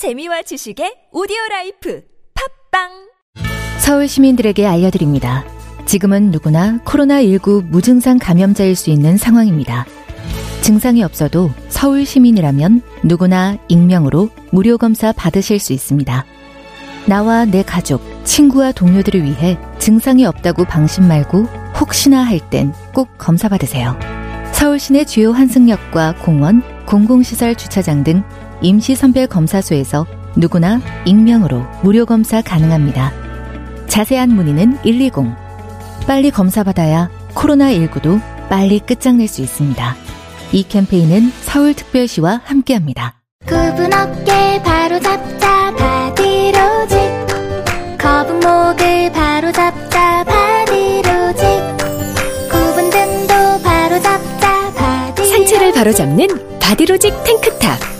재미와 지식의 오디오 라이프 팟빵 서울 시민들에게 알려드립니다. 지금은 누구나 코로나19 무증상 감염자일 수 있는 상황입니다. 증상이 없어도 서울 시민이라면 누구나 익명으로 무료 검사 받으실 수 있습니다. 나와 내 가족, 친구와 동료들을 위해 증상이 없다고 방심 말고 혹시나 할 땐 꼭 검사 받으세요. 서울 시내 주요 환승역과 공원, 공공시설 주차장 등 임시선별 검사소에서 누구나 익명으로 무료 검사 가능합니다. 자세한 문의는 120. 빨리 검사받아야 코로나19도 빨리 끝장낼 수 있습니다. 이 캠페인은 서울특별시와 함께합니다. 굽은 어깨 바로 잡자 바디로직 거북목을 바로 잡자 바디로직 굽은 등도 바로 잡자 바디 상체를 바로 잡는 바디로직 탱크탑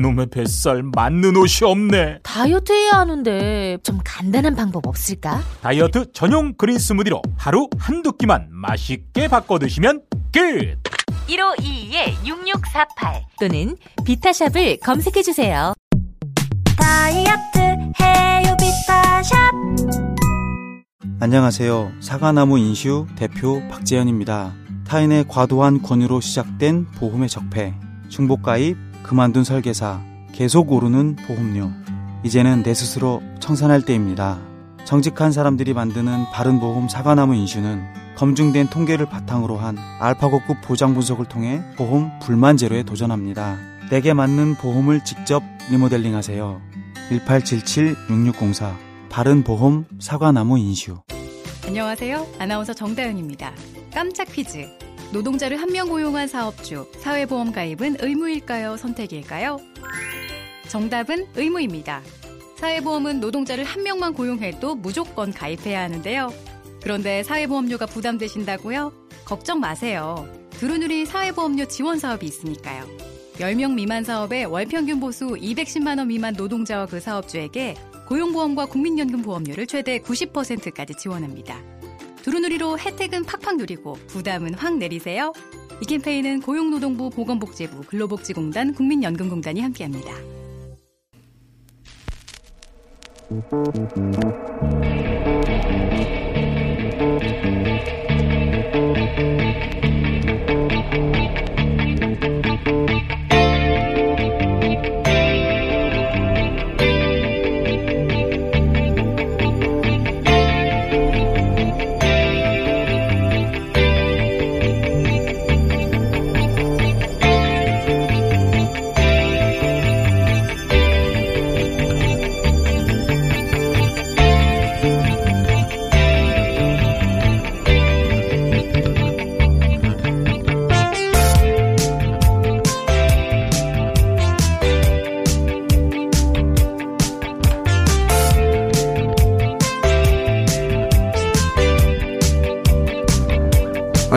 이놈의 뱃살 맞는 옷이 없네. 다이어트 해야 하는데 좀 간단한 방법 없을까? 다이어트 전용 그린 스무디로 하루 한두 끼만 맛있게 바꿔 드시면 끝. 1522-6648 또는 비타샵을 검색해 주세요. 다이어트 해요 비타샵 안녕하세요. 사과나무 인슈 대표 박재현입니다. 타인의 과도한 권유로 시작된 보험의 적폐, 중복가입, 그만둔 설계사, 계속 오르는 보험료. 이제는 내 스스로 청산할 때입니다. 정직한 사람들이 만드는 바른보험 사과나무 인슈는 검증된 통계를 바탕으로 한 알파고급 보장 분석을 통해 보험 불만 제로에 도전합니다. 내게 맞는 보험을 직접 리모델링 하세요. 1877-6604 바른보험 사과나무 인슈 안녕하세요. 아나운서 정다은입니다. 깜짝 퀴즈. 노동자를 한 명 고용한 사업주, 사회보험 가입은 의무일까요? 선택일까요? 정답은 의무입니다. 사회보험은 노동자를 한 명만 고용해도 무조건 가입해야 하는데요. 그런데 사회보험료가 부담되신다고요? 걱정 마세요. 두루누리 사회보험료 지원 사업이 있으니까요. 10명 미만 사업에 월평균 보수 210만원 미만 노동자와 그 사업주에게 고용보험과 국민연금 보험료를 최대 90%까지 지원합니다. 두루누리로 혜택은 팍팍 누리고 부담은 확 내리세요. 이 캠페인은 고용노동부 보건복지부 근로복지공단 국민연금공단이 함께합니다.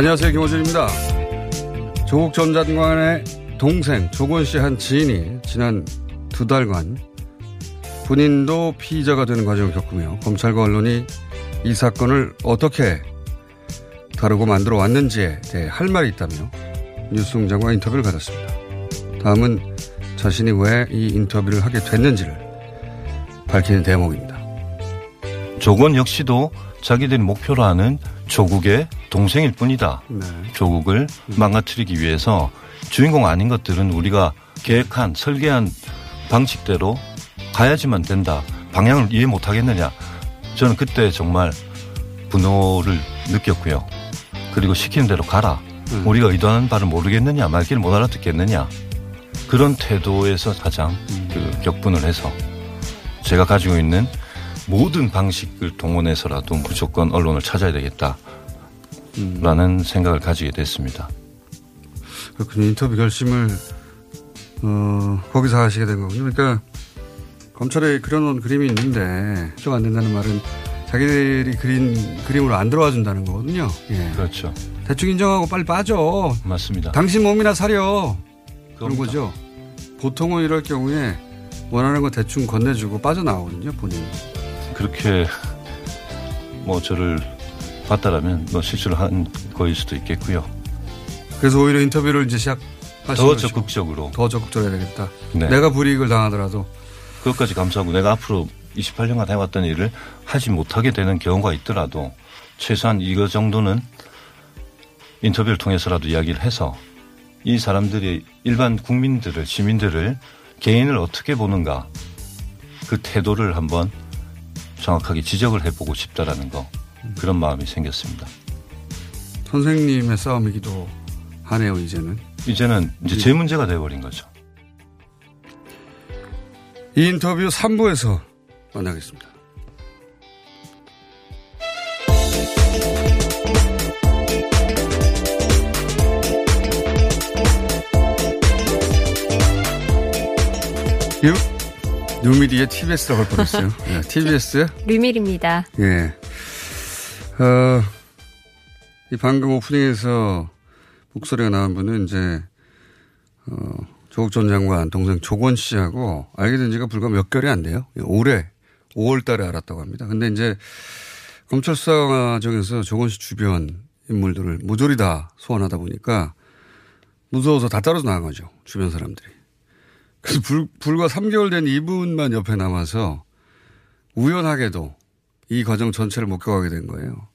안녕하세요. 김호준입니다. 조국 전 장관의 동생 조건 씨 한 지인이 지난 두 달간 본인도 피의자가 되는 과정을 겪으며 검찰과 언론이 이 사건을 어떻게 다루고 만들어 왔는지에 대해 할 말이 있다며 뉴스공장과 인터뷰를 가졌습니다. 다음은 자신이 왜 이 인터뷰를 하게 됐는지를 밝히는 대목입니다. 조건 역시도 자기들이 목표로 하는 조국의 동생일 뿐이다. 네. 조국을 망가뜨리기 위해서 주인공 아닌 것들은 우리가 계획한 설계한 방식대로 가야지만 된다. 방향을 이해 못 하겠느냐. 저는 그때 정말 분노를 느꼈고요. 그리고 시키는 대로 가라. 음. 우리가 의도하는 바를 모르겠느냐. 말귀를 못 알아듣겠느냐. 그런 태도에서 가장 그 격분을 해서 제가 가지고 있는 모든 방식을 동원해서라도 무조건 언론을 찾아야 되겠다. 라는 생각을 가지게 됐습니다. 그렇군요. 인터뷰 결심을 어, 거기서 하시게 된 거군요. 그러니까 검찰에 그려놓은 그림이 있는데 해석 안 된다는 말은 자기들이 그린 그림으로 안 들어와 준다는 거거든요. 예. 그렇죠. 대충 인정하고 빨리 빠져. 맞습니다. 당신 몸이나 사려. 그런. 거죠. 보통은 이럴 경우에 원하는 거 대충 건네주고 빠져나오거든요, 본인이. 그렇게 뭐 저를 봤다라면 뭐 실수를 한 거일 수도 있겠고요. 그래서 오히려 인터뷰를 이제 시작하시는 더. 적극적으로. 더 적극적으로 해야 되겠다. 네. 내가 불이익을 당하더라도. 그것까지 감수하고 내가 앞으로 28년간 해왔던 일을 하지 못하게 되는 경우가 있더라도 최소한 이거 정도는 인터뷰를 통해서라도 이야기를 해서 이 사람들이 일반 국민들을 시민들을 개인을 어떻게 보는가 그 태도를 한번 정확하게 지적을 해보고 싶다라는 거 그런 마음이 생겼습니다. 선생님의 싸움이기도 하네요, 이제는. 이제는 이제 제 문제가 돼버린 거죠. 이 인터뷰 3부에서 만나겠습니다. 뉴, 뉴미디의 TBS라고 할 뻔했어요. 네, TBS. 류밀희입니다. 예. 어, 이 방금 오프닝에서 목소리가 나온 분은 이제, 어, 조국 전 장관 동생 조건 씨하고 알게 된 지가 불과 몇 개월이 안 돼요. 올해 5월 달에 알았다고 합니다. 근데 이제 검찰 수사 과정에서 조건 씨 주변 인물들을 모조리 다 소환하다 보니까 무서워서 다 따라서 나간 거죠. 주변 사람들이. 그래서 불, 불과 3개월 된 이분만 옆에 남아서 우연하게도 이 과정 전체를 목격하게 된 거예요.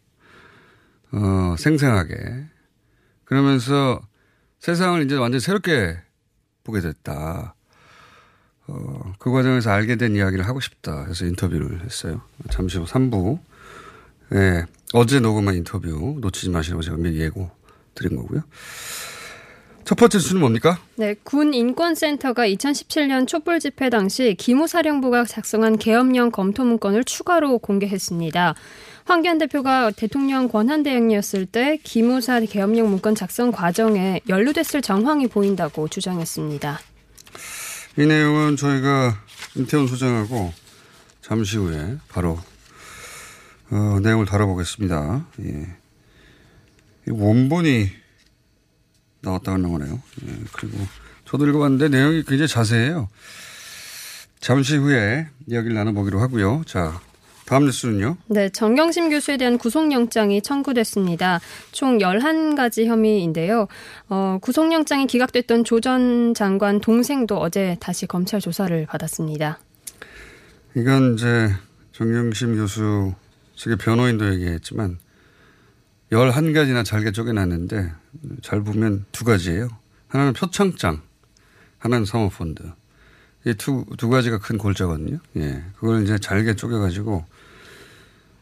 어, 생생하게. 그러면서 세상을 이제 완전 새롭게 보게 됐다. 어, 그 과정에서 알게 된 이야기를 하고 싶다 해서 인터뷰를 했어요. 잠시 후 3부. 예, 어제 녹음한 인터뷰 놓치지 마시라고 제가 미리 예고 드린 거고요. 첫 번째 수는 뭡니까? 네, 군 인권센터가 2017년 촛불 집회 당시 기무사령부가 작성한 계엄령 검토 문건을 추가로 공개했습니다. 황교안 대표가 대통령 권한 대행이었을 때 기무사 계엄령 문건 작성 과정에 연루됐을 정황이 보인다고 주장했습니다. 이 내용은 저희가 임태훈 소장하고 잠시 후에 바로 어, 내용을 다뤄보겠습니다. 예. 이 원본이 나왔다는 거네요. 예. 그리고 저도 읽어봤는데 내용이 굉장히 자세해요. 잠시 후에 이야기를 나눠보기로 하고요. 자, 다음 뉴스는요. 네, 정경심 교수에 대한 구속영장이 청구됐습니다. 총 11가지 혐의인데요. 어, 구속영장이 기각됐던 조 전 장관 동생도 어제 다시 검찰 조사를 받았습니다. 이건 이제 정경심 교수 측의 변호인도 얘기했지만 11가지나 잘게 쪼개놨는데 잘 보면 두 가지예요. 하나는 표창장, 하나는 사모펀드. 이 두, 두 가지가 큰 골자거든요. 예. 그걸 이제 잘게 쪼개가지고,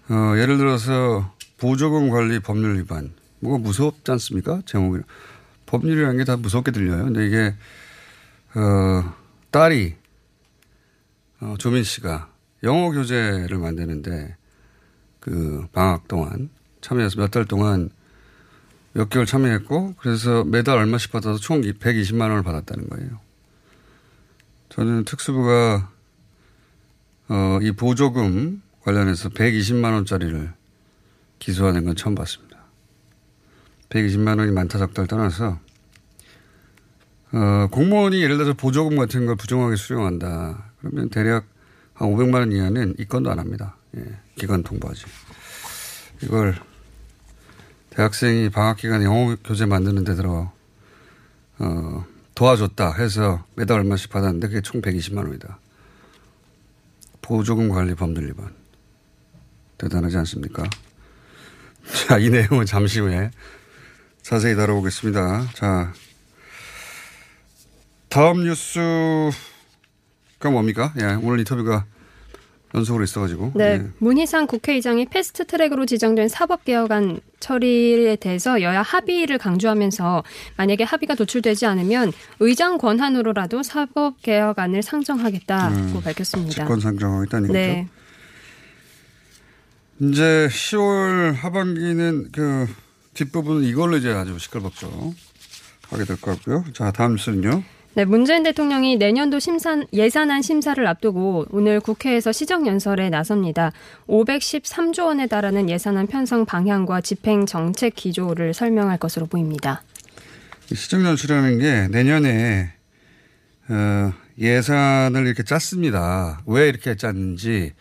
어, 예를 들어서 보조금 관리 법률 위반. 뭐가 무섭지 않습니까? 제목이. 법률이라는 게 다 무섭게 들려요. 근데 이게, 어, 딸이, 어, 조민 씨가 영어 교재를 만드는데 그 방학 동안 참여해서 몇 달 동안 몇 개월 참여했고 그래서 매달 얼마씩 받아서 총 120만 원을 받았다는 거예요. 저는 특수부가 어, 이 보조금 관련해서 120만 원짜리를 기소하는 건 처음 봤습니다. 120만 원이 많다 적다를 떠나서 어, 공무원이 예를 들어서 보조금 같은 걸 부정하게 수령한다. 그러면 대략 한 500만 원 이하는 입건도 안 합니다. 예, 기관 통보하지. 이걸 대학생이 방학 기간에 영어 교재 만드는 데 들어 어, 도와줬다 해서 매달 얼마씩 받았는데 그게 총 120만 원이다. 보조금 관리 법률 위반. 대단하지 않습니까? 자, 이 내용은 잠시 후에 자세히 다뤄보겠습니다. 자, 다음 뉴스가 뭡니까? 예, 오늘 인터뷰가 연속으로 있어가지고. 네, 예. 문희상 국회의장이 패스트 트랙으로 지정된 사법개혁안 처리에 대해서 여야 합의를 강조하면서 만약에 합의가 도출되지 않으면 의장 권한으로라도 사법개혁안을 상정하겠다고 음, 밝혔습니다. 직권 상정하겠다는 얘기죠. 네, 이제 10월 하반기는 그 뒷부분은 이걸로 이제 아주 시끌벅적 하게 될 것 같고요. 자, 다음 뉴스는요. 네, 문재인 대통령이 내년도 심산, 예산안 심사를 앞두고 오늘 국회에서 시정연설에 나섭니다. 513조 원에 달하는 예산안 편성 방향과 집행 정책 기조를 설명할 것으로 보입니다. 시정연수라는 게 내년에 어, 예산을 이렇게 짰습니다. 왜 이렇게 짰는지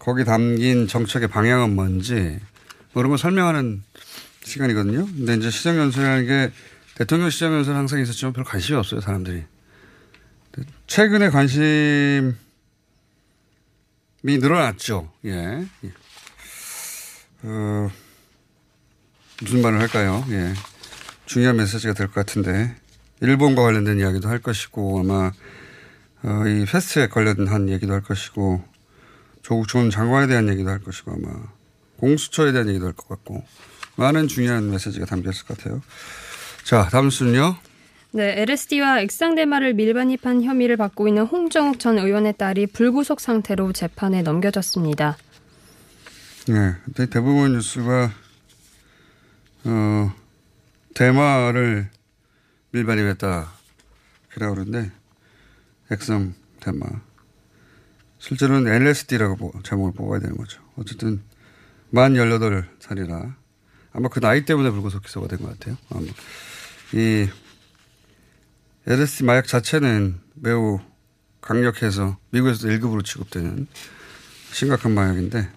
거기 담긴 정책의 방향은 뭔지 뭐 이런 걸 설명하는 시간이거든요. 근데 이제 시정연설이라는 게 대통령 시정연설 항상 있었지만 별 관심이 없어요, 사람들이. 최근에 관심이 늘어났죠. 예. 예. 어, 무슨 말을 할까요? 예. 중요한 메시지가 될 것 같은데 일본과 관련된 이야기도 할 것이고 아마 어, 이 페스트에 관련한 얘기도 할 것이고 조국 전 장관에 대한 얘기도 할 것이고 아마 공수처에 대한 얘기도 할 것 같고 많은 중요한 메시지가 담겨 있을 것 같아요. 자, 다음 순요. 네, LSD와 액상대마를 밀반입한 혐의를 받고 있는 홍정욱 전 의원의 딸이 불구속 상태로 재판에 넘겨졌습니다. 네, 대부분 뉴스가 어, 대마를 밀반입했다. 그라고 그러는데 액상 대마. 실제로는 LSD라고 제목을 뽑아야 되는 거죠. 어쨌든 만 18살이라 아마 그 나이 때문에 불구속 기소가 된 것 같아요. 아마. 이 LSD 마약 자체는 매우 강력해서 미국에서도 1급으로 취급되는 심각한 마약인데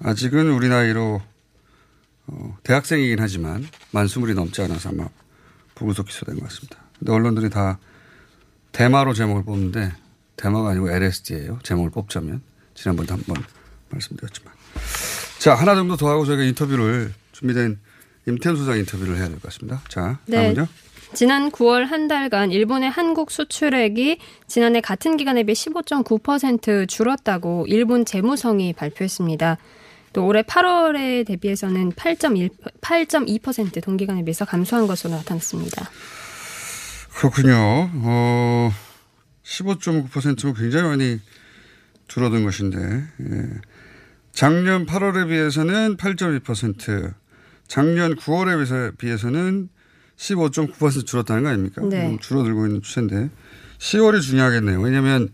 아직은 우리 나이로 어, 대학생이긴 하지만 만 스물이 넘지 않아서 아마 불구속 기소된 것 같습니다. 근데 언론들이 다 대마로 제목을 뽑는데 대마가 아니고 LSD예요. 제목을 뽑자면 지난번에도 한번 말씀드렸지만 자 하나 정도 더 하고 저희가 인터뷰를 준비된 임태훈 소장 인터뷰를 해야 될 것 같습니다. 자 네. 다음은요. 지난 9월 한 달간 일본의 한국 수출액이 지난해 같은 기간에 비해 15.9% 줄었다고 일본 재무성이 발표했습니다. 또 올해 8월에 대비해서는 8.1, 8.2% 동기간에 비해서 감소한 것으로 나타났습니다. 그렇군요. 어, 15.9%면 굉장히 많이 줄어든 것인데, 예. 작년 8월에 비해서는 8.2%, 작년 9월에 비해서는 15.9% 줄었다는 거 아닙니까? 네. 음, 줄어들고 있는 추세인데, 10월이 중요하겠네요. 왜냐면,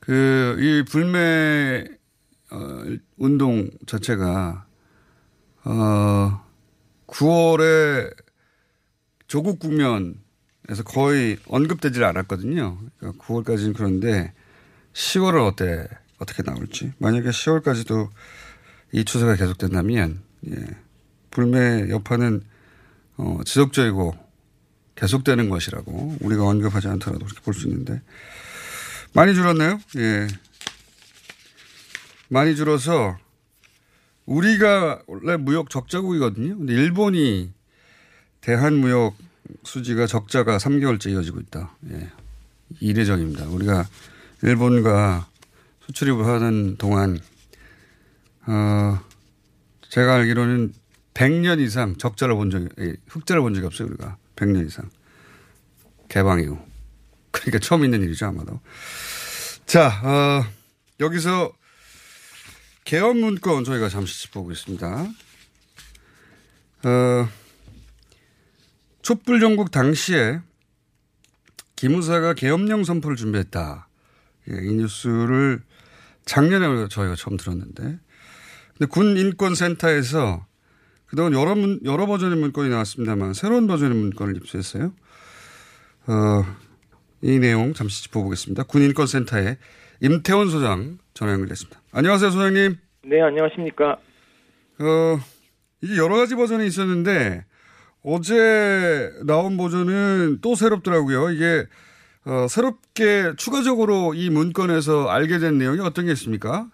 그, 이 불매, 어, 운동 자체가, 어, 9월에 조국 국면에서 거의 언급되질 않았거든요. 그러니까 9월까지는 그런데 10월은 어때, 어떻게 나올지. 만약에 10월까지도 이 추세가 계속된다면, 예, 불매 여파는 어, 지속적이고 계속되는 것이라고 우리가 언급하지 않더라도 그렇게 볼 수 있는데 많이 줄었나요? 예. 많이 줄어서 우리가 원래 무역 적자국이거든요. 근데 일본이 대한 무역 수지가 적자가 3개월째 이어지고 있다. 예. 이례적입니다. 우리가 일본과 수출입을 하는 동안 어 제가 알기로는 100년 이상 적자를 본 적이 예, 흑자를 본 적이 없어요. 우리가 100년 이상 개방 이후. 그러니까 처음 있는 일이죠 아마도. 자 어, 여기서 개헌 문건 저희가 잠시 짚어보겠습니다. 어, 촛불 정국 당시에 기무사가 계엄령 선포를 준비했다. 예, 이 뉴스를 작년에 저희가 처음 들었는데. 근데 군 인권센터에서 그동안 여러, 문, 여러 버전의 문건이 나왔습니다만 새로운 버전의 문건을 입수했어요. 어, 이 내용 잠시 짚어보겠습니다. 군인권센터의 임태원 소장 전화 연결됐습니다. 안녕하세요, 소장님. 네, 안녕하십니까. 어, 이게 여러 가지 버전이 있었는데 어제 나온 버전은 또 새롭더라고요. 이게 어, 새롭게 추가적으로 이 문건에서 알게 된 내용이 어떤 게 있습니까?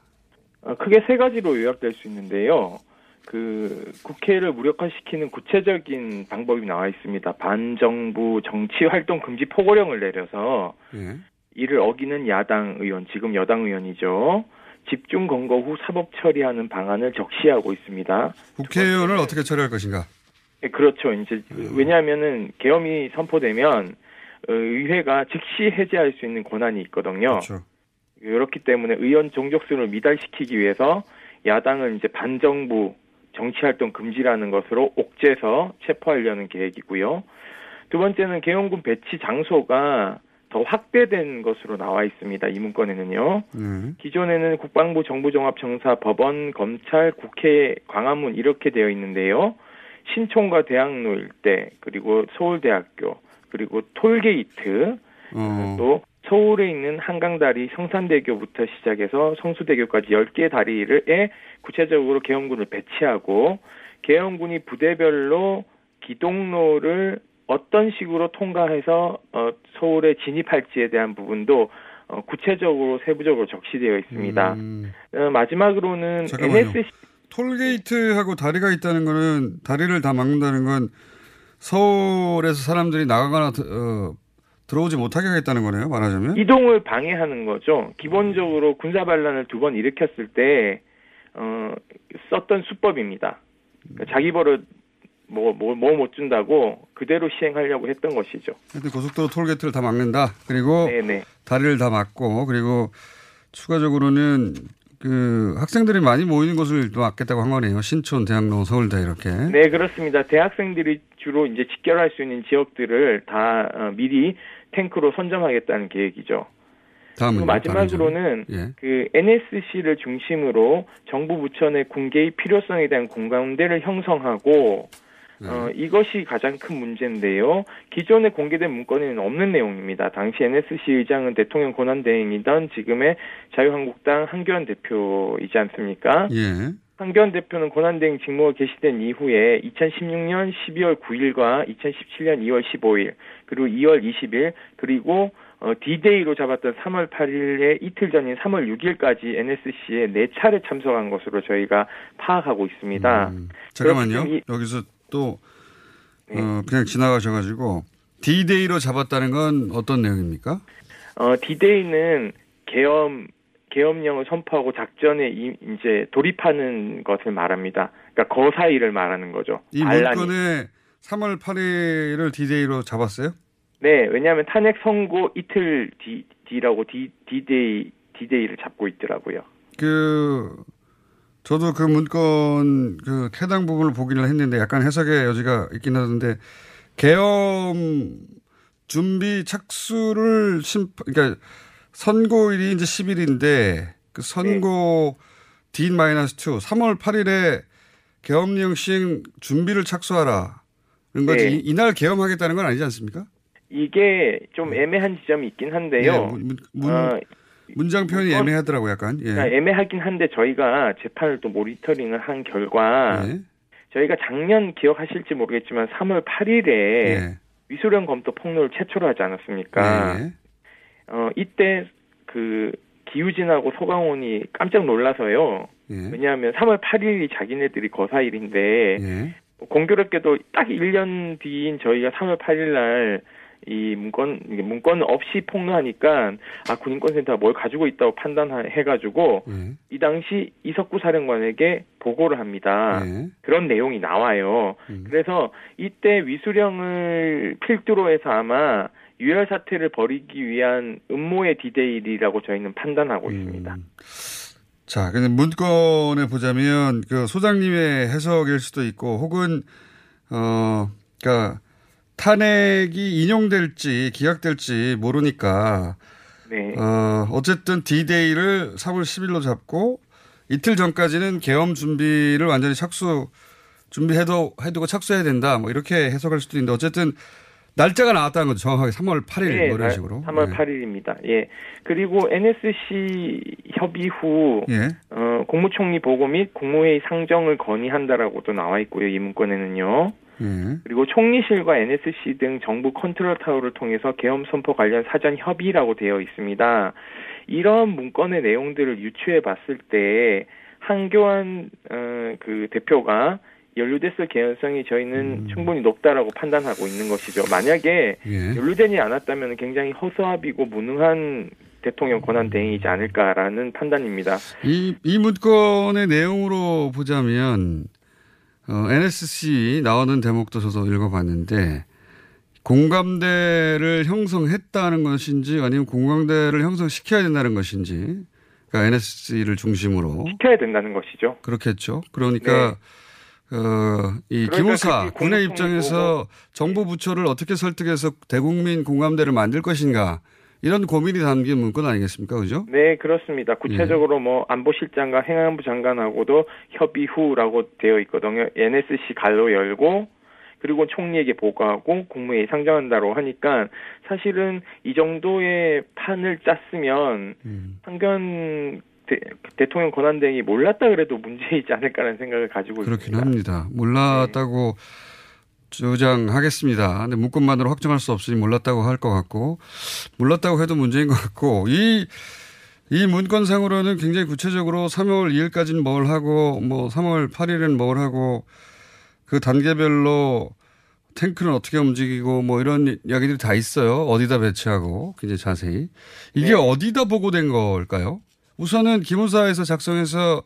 어, 크게 세 가지로 요약될 수 있는데요. 그 국회를 무력화시키는 구체적인 방법이 나와 있습니다. 반정부 정치 활동 금지 포고령을 내려서 예. 이를 어기는 야당 의원, 지금 여당 의원이죠. 집중 검거 후 사법 처리하는 방안을 적시하고 있습니다. 국회의원을 어떻게 처리할 것인가? 네, 그렇죠. 이제 왜냐하면은 계엄이 선포되면 어, 의회가 즉시 해제할 수 있는 권한이 있거든요. 그렇죠. 그렇기 때문에 의원 종족수를 미달시키기 위해서 야당은 이제 반정부 정치활동 금지라는 것으로 옥죄서 체포하려는 계획이고요. 두 번째는 계엄군 배치 장소가 더 확대된 것으로 나와 있습니다. 이 문건에는요. 네. 기존에는 국방부 정부종합청사 법원 검찰 국회 광화문 이렇게 되어 있는데요. 신촌과 대학로 일대 그리고 서울대학교 그리고 톨게이트 어, 또 서울에 있는 한강다리 성산대교부터 시작해서 성수대교까지 10개 다리를에 구체적으로 계엄군을 배치하고 계엄군이 부대별로 기동로를 어떤 식으로 통과해서 어, 서울에 진입할지에 대한 부분도 어, 구체적으로 세부적으로 적시되어 있습니다. 음, 어, 마지막으로는 잠깐만요. NSC 톨게이트하고 다리가 있다는 거는 다리를 다 막는다는 건 서울에서 사람들이 나가거나 드- 어, 들어오지 못하게 하겠다는 거네요. 말하자면. 이동을 방해하는 거죠. 기본적으로 군사 반란을 두 번 일으켰을 때 어, 썼던 수법입니다. 그러니까 자기 버릇 뭐뭐 뭐못 준다고 그대로 시행하려고 했던 것이죠. 고속도로 톨게이트를 다 막는다. 그리고 네네. 다리를 다 막고 그리고 추가적으로는 그 학생들이 많이 모이는 곳을 또 막겠다고 한 거네요. 신촌, 대학로, 서울대 이렇게. 네 그렇습니다. 대학생들이 주로 이제 직결할 수 있는 지역들을 다 어, 미리 탱크로 선점하겠다는 계획이죠. 다음은 그리고 마지막으로는 예. 그 NSC를 중심으로 정부 부처 내 군계의 필요성에 대한 공감대를 형성하고 네. 어, 이것이 가장 큰 문제인데요. 기존에 공개된 문건에는 없는 내용입니다. 당시 NSC 의장은 대통령 권한대행이던 지금의 자유한국당 한교안 대표이지 않습니까? 예. 한교안 대표는 권한대행 직무가 개시된 이후에 2016년 12월 9일과 2017년 2월 15일 그리고 2월 20일 그리고 어, D-Day로 잡았던 3월 8일에 이틀 전인 3월 6일까지 NSC에 네 차례 참석한 것으로 저희가 파악하고 있습니다. 음, 잠깐만요. 이- 여기서 또 네. 어, 그냥 지나가셔가지고 D-Day로 잡았다는 건 어떤 내용입니까? 어, D-Day는 계엄 계엄령을 선포하고 작전에 이, 이제 돌입하는 것을 말합니다. 그러니까 거사일을 말하는 거죠. 이. 문건에 3월 8일을 D-Day로 잡았어요? 네, 왜냐하면 탄핵 선고 이틀 뒤 뒤라고 D-Day D-Day를 잡고 있더라고요. 그 저도 그 문건 그 해당 부분을 보기는 했는데 약간 해석의 여지가 있긴 하던데 계엄 준비 착수를 심 그러니까 선고일이 이제 10일인데 그 선고 D-2 3월 8일에 계엄령 시행 준비를 착수하라. 그런 거지. 네. 이- 이날 계엄하겠다는 건 아니지 않습니까? 이게 좀 애매한 지점이 있긴 한데요. 네, 문, 문- 문- 어, 문장 표현이 문건- 애매하더라고 약간. 예. 그러니까 애매하긴 한데 저희가 재판을 또 모니터링을 한 결과 예. 저희가 작년 기억하실지 모르겠지만 3월 8일에 예. 위소령 검토 폭로를 최초로 하지 않았습니까? 예. 어, 이때 그 기우진하고 소강원이 깜짝 놀라서요. 예. 왜냐하면 3월 8일이 자기네들이 거사일인데 예. 공교롭게도 딱 1년 뒤인 저희가 3월 8일 날 이 문건 문건 없이 폭로하니까 아 군인권센터가 뭘 가지고 있다고 판단해가지고 예. 이 당시 이석구 사령관에게 보고를 합니다. 예. 그런 내용이 나와요. 음. 그래서 이때 위수령을 필두로 해서 아마 유혈 사태를 벌이기 위한 음모의 디데일이라고 저희는 판단하고 있습니다. 음. 자, 근데 문건에 보자면 그 소장님의 해석일 수도 있고 혹은 어 그러니까 탄핵이 인용될지 기각될지 모르니까 네. 어 어쨌든 D-Day를 3월 10일로 잡고 이틀 전까지는 계엄 준비를 완전히 착수 준비해도 해두고 착수해야 된다. 뭐 이렇게 해석할 수도 있는데 어쨌든 날짜가 나왔다는 거죠. 정확하게 3월 8일 네, 뭐 이런 날- 식으로. 3월 예. 8일입니다. 예. 그리고 NSC 협의 후 예. 어, 국무총리 보고 및 국무회의 상정을 건의한다라고도 나와 있고요. 이 문건에는요. 예. 그리고 총리실과 NSC 등 정부 컨트롤 타워를 통해서 계엄 선포 관련 사전 협의라고 되어 있습니다. 이런 문건의 내용들을 유추해 봤을 때 한교안 어, 그 대표가 연루됐을 개연성이 저희는 충분히 높다라고 판단하고 있는 것이죠. 만약에 예. 연루되지 않았다면 굉장히 허수아비고 무능한 대통령 권한 대행이지 않을까라는 판단입니다. 이, 이 문건의 내용으로 보자면, 어, NSC 나오는 대목도 저도 읽어봤는데, 공감대를 형성했다는 것인지 아니면 공감대를 형성시켜야 된다는 것인지, 그러니까 NSC를 중심으로. 시켜야 된다는 것이죠. 그렇겠죠. 그러니까, 어, 이 그러니까 기무사 군의 공통이고 입장에서 정부 부처를 어떻게 설득해서 대국민 공감대를 만들 것인가 이런 고민이 담긴 문건 아니겠습니까? 그죠? 네, 그렇습니다. 예. 구체적으로 뭐 안보실장과 행안부 장관하고도 협의 후라고 되어 있거든요. NSC 갈로 열고 그리고 총리에게 보고하고 국무회의 상정한다고 하니까 사실은 이 정도의 판을 짰으면 음. 황교안 대, 통령 권한대행이 몰랐다 그래도 문제이지 않을까라는 생각을 가지고 그렇긴 있습니다. 합니다. 몰랐다고 주장하겠습니다. 근데 문건만으로 확정할 수 없으니 몰랐다고 할 것 같고 몰랐다고 해도 문제인 것 같고 이 이 문건상으로는 굉장히 구체적으로 3월 2일까지는 뭘 하고 뭐 3월 8일은 뭘 하고 그 단계별로 탱크는 어떻게 움직이고 뭐 이런 이야기들이 다 있어요. 어디다 배치하고 굉장히 자세히. 이게 네. 어디다 보고된 걸까요? 우선은 기무사에서 작성해서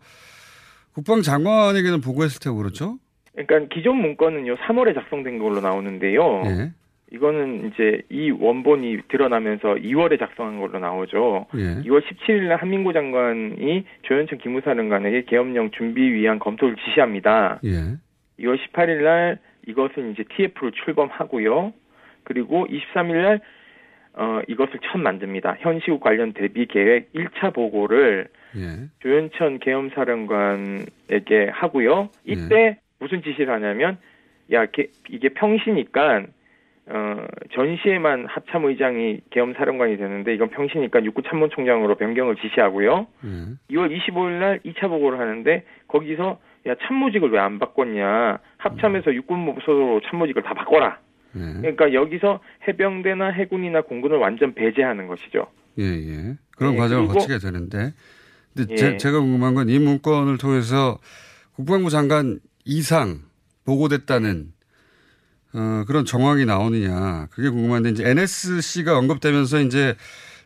국방장관에게는 보고했을 테고 그렇죠? 그러니까 기존 문건은요 3월에 작성된 걸로 나오는데요. 예. 이거는 이제 이 원본이 드러나면서 2월에 작성한 걸로 나오죠. 예. 2월 17일 날 한민구 장관이 조현천 기무사령관에게 계엄령 준비 위한 검토를 지시합니다. 예. 2월 18일 날 이것은 이제 TF로 출범하고요. 그리고 23일 날 어, 이것을 처음 만듭니다. 현시국 관련 대비 계획 1차 보고를 예. 조현천 계엄사령관에게 하고요. 이때 무슨 지시를 하냐면 야 게- 이게 평시니까 어, 전시에만 합참 의장이 계엄 사령관이 되는데 이건 평시니까 육구참모총장으로 변경을 지시하고요. 예. 2월 25일 날 2차 보고를 하는데 거기서 야 참모직을 왜 안 바꿨냐 합참에서 육군부 소속으로 참모직을 다 바꿔라. 예. 그러니까 여기서 해병대나 해군이나 공군을 완전 배제하는 것이죠. 예, 예. 그런 예, 과정을 거치게 되는데. 근데 예. 제, 제가 궁금한 건 이 문건을 통해서 국방부 장관 이상 보고됐다는 어, 그런 정황이 나오느냐. 그게 궁금한데 이제 NSC가 언급되면서 이제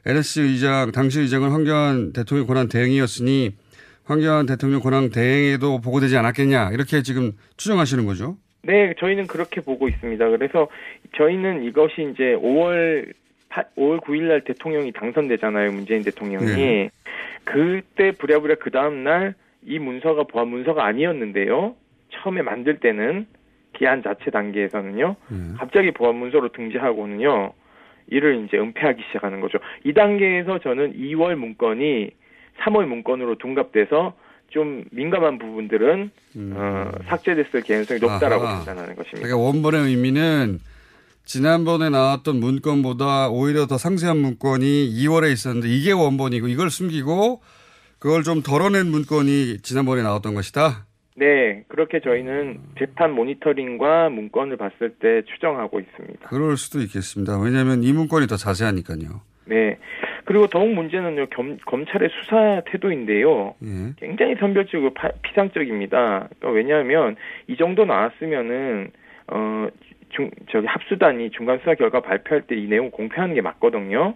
NSC 의장, 당시 의장은 황교안 대통령 권한 대행이었으니 황교안 대통령 권한 대행에도 보고되지 않았겠냐. 이렇게 지금 추정하시는 거죠. 네, 저희는 그렇게 보고 있습니다. 그래서 저희는 이것이 이제 5월 8, 5월 9일 날 대통령이 당선되잖아요. 문재인 대통령이. 네. 그때 부랴부랴 그 다음 날 이 문서가 보안 문서가 아니었는데요. 처음에 만들 때는 기한 자체 단계에서는요. 갑자기 보안 문서로 등재하고는요. 이를 이제 은폐하기 시작하는 거죠. 이 단계에서 저는 2월 문건이 3월 문건으로 둔갑돼서 좀 민감한 부분들은 어, 삭제됐을 가능성이 높다라고 음. 아하. 판단하는 것입니다. 그러니까 원본의 의미는 지난번에 나왔던 문건보다 오히려 더 상세한 문건이 2월에 있었는데 이게 원본이고 이걸 숨기고 그걸 좀 덜어낸 문건이 지난번에 나왔던 것이다. 네, 그렇게 저희는 재판 모니터링과 문건을 봤을 때 추정하고 있습니다. 그럴 수도 있겠습니다. 왜냐하면 이 문건이 더 자세하니까요. 네. 그리고 더욱 문제는요, 겸- 검찰의 수사 태도인데요. 예. 굉장히 선별적이고 파- 피상적입니다. 그러니까 왜냐하면 이 정도 나왔으면은 어 중, 저기 합수단이 중간 수사 결과 발표할 때 이 내용 공표하는 게 맞거든요.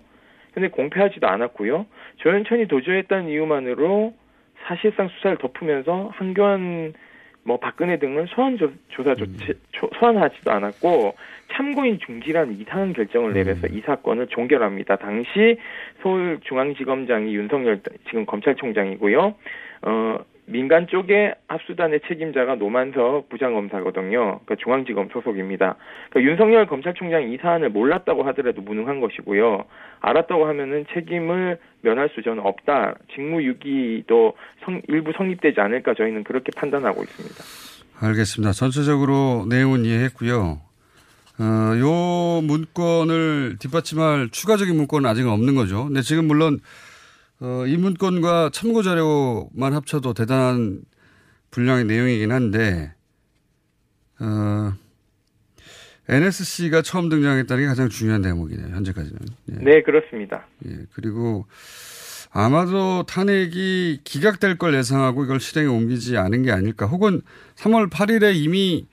근데 공표하지도 않았고요. 조현천이 도주했다는 이유만으로 사실상 수사를 덮으면서 한교안 뭐 박근혜 등을 소환 조, 사 조치 조- 소환하지도 않았고 참고인 중지라는 이상한 결정을 내려서 이 사건을 종결합니다. 당시 서울중앙지검장이 윤석열 지금 검찰총장이고요. 어 민간 쪽의 합수단의 책임자가 노만석 부장검사거든요. 그러니까 중앙지검 소속입니다. 그러니까 윤석열 검찰총장이 이 사안을 몰랐다고 하더라도 무능한 것이고요. 알았다고 하면은 책임을 면할 수저는 없다. 직무유기도 성- 일부 성립되지 않을까 저희는 그렇게 판단하고 있습니다. 알겠습니다. 전체적으로 내용은 이해했고요. 어, 요 문건을 뒷받침할 추가적인 문건은 아직은 없는 거죠. 근데 지금 물론 어, 이 문건과 참고 자료만 합쳐도 대단한 분량의 내용이긴 한데 어, NSC가 처음 등장했다는 게 가장 중요한 대목이네요. 현재까지는. 예. 네, 그렇습니다. 예, 그리고 아마도 탄핵이 기각될 걸 예상하고 이걸 실행에 옮기지 않은 게 아닐까. 혹은 3월 8일에 이미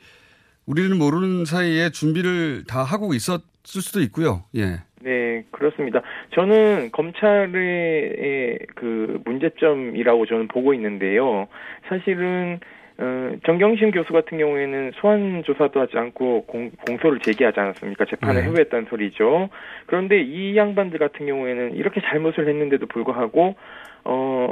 우리는 모르는 사이에 준비를 다 하고 있었 을 수도 있고요. 예. 네, 그렇습니다. 저는 검찰의 그 문제점이라고 저는 보고 있는데요. 사실은 어, 정경심 교수 같은 경우에는 소환 조사도 하지 않고 공, 공소를 제기하지 않았습니까? 재판을 네. 해부했다는 소리죠. 그런데 이 양반들 같은 경우에는 이렇게 잘못을 했는데도 불구하고 어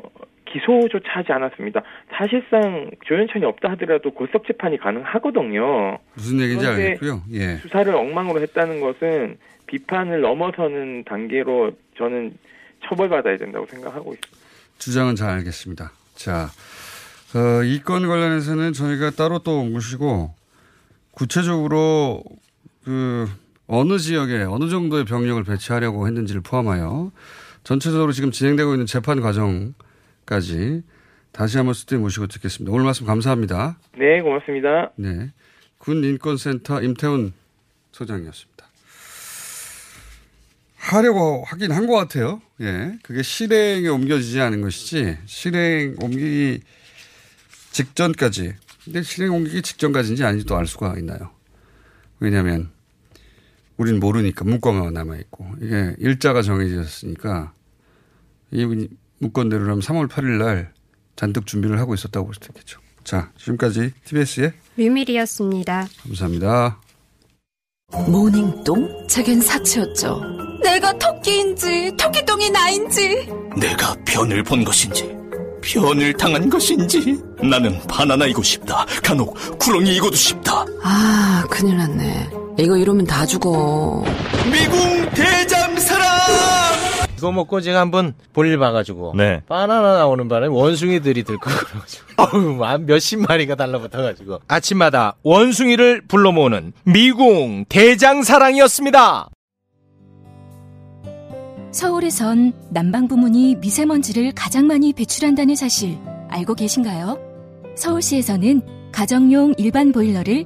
기소조차 하지 않았습니다. 사실상 조현천이 없다 하더라도 골석 재판이 가능하거든요. 무슨 얘기인지 알겠고요. 예. 수사를 엉망으로 했다는 것은 비판을 넘어서는 단계로 저는 처벌받아야 된다고 생각하고 있습니다. 주장은 잘 알겠습니다. 자, 어, 이건 관련해서는 저희가 따로 또 모시고 구체적으로 그 어느 지역에 어느 정도의 병력을 배치하려고 했는지를 포함하여 전체적으로 지금 진행되고 있는 재판 과정까지 다시 한번 스튜디오 모시고 듣겠습니다. 오늘 말씀 감사합니다. 네, 고맙습니다. 네. 군인권센터 임태훈 소장이었습니다. 하려고 하긴 한 것 같아요. 예. 그게 실행에 옮겨지지 않은 것이지, 실행 옮기기 직전까지. 근데 실행 옮기기 직전까지인지 아닌지 또알 수가 있나요? 왜냐하면, 우린 모르니까 문건만 남아있고, 이게 일자가 정해졌으니까, 이 문건대로라면 3월 8일 날 잔뜩 준비를 하고 있었다고 볼 수도 있겠죠. 자, 지금까지 TBS의 류밀이었습니다. 감사합니다. 모닝똥? 제겐 사치였죠. 내가 토끼인지 토끼똥이 나인지 내가 변을 본 것인지 변을 당한 것인지 나는 바나나이고 싶다. 간혹 구렁이이고도 싶다. 아, 큰일 났네. 이거 이러면 다 죽어. 미궁 대장사랑! 이거 먹고 제가 한번 볼일 봐가지고 바나나 나오는 바람에 원숭이들이 들고 그래가지고 어우 한 몇십 마리가 달라붙어가지고 아침마다 원숭이를 불러 모으는 미궁 대장사랑이었습니다. 서울에선 난방 부문이 미세먼지를 가장 많이 배출한다는 사실 알고 계신가요? 서울시에서는 가정용 일반 보일러를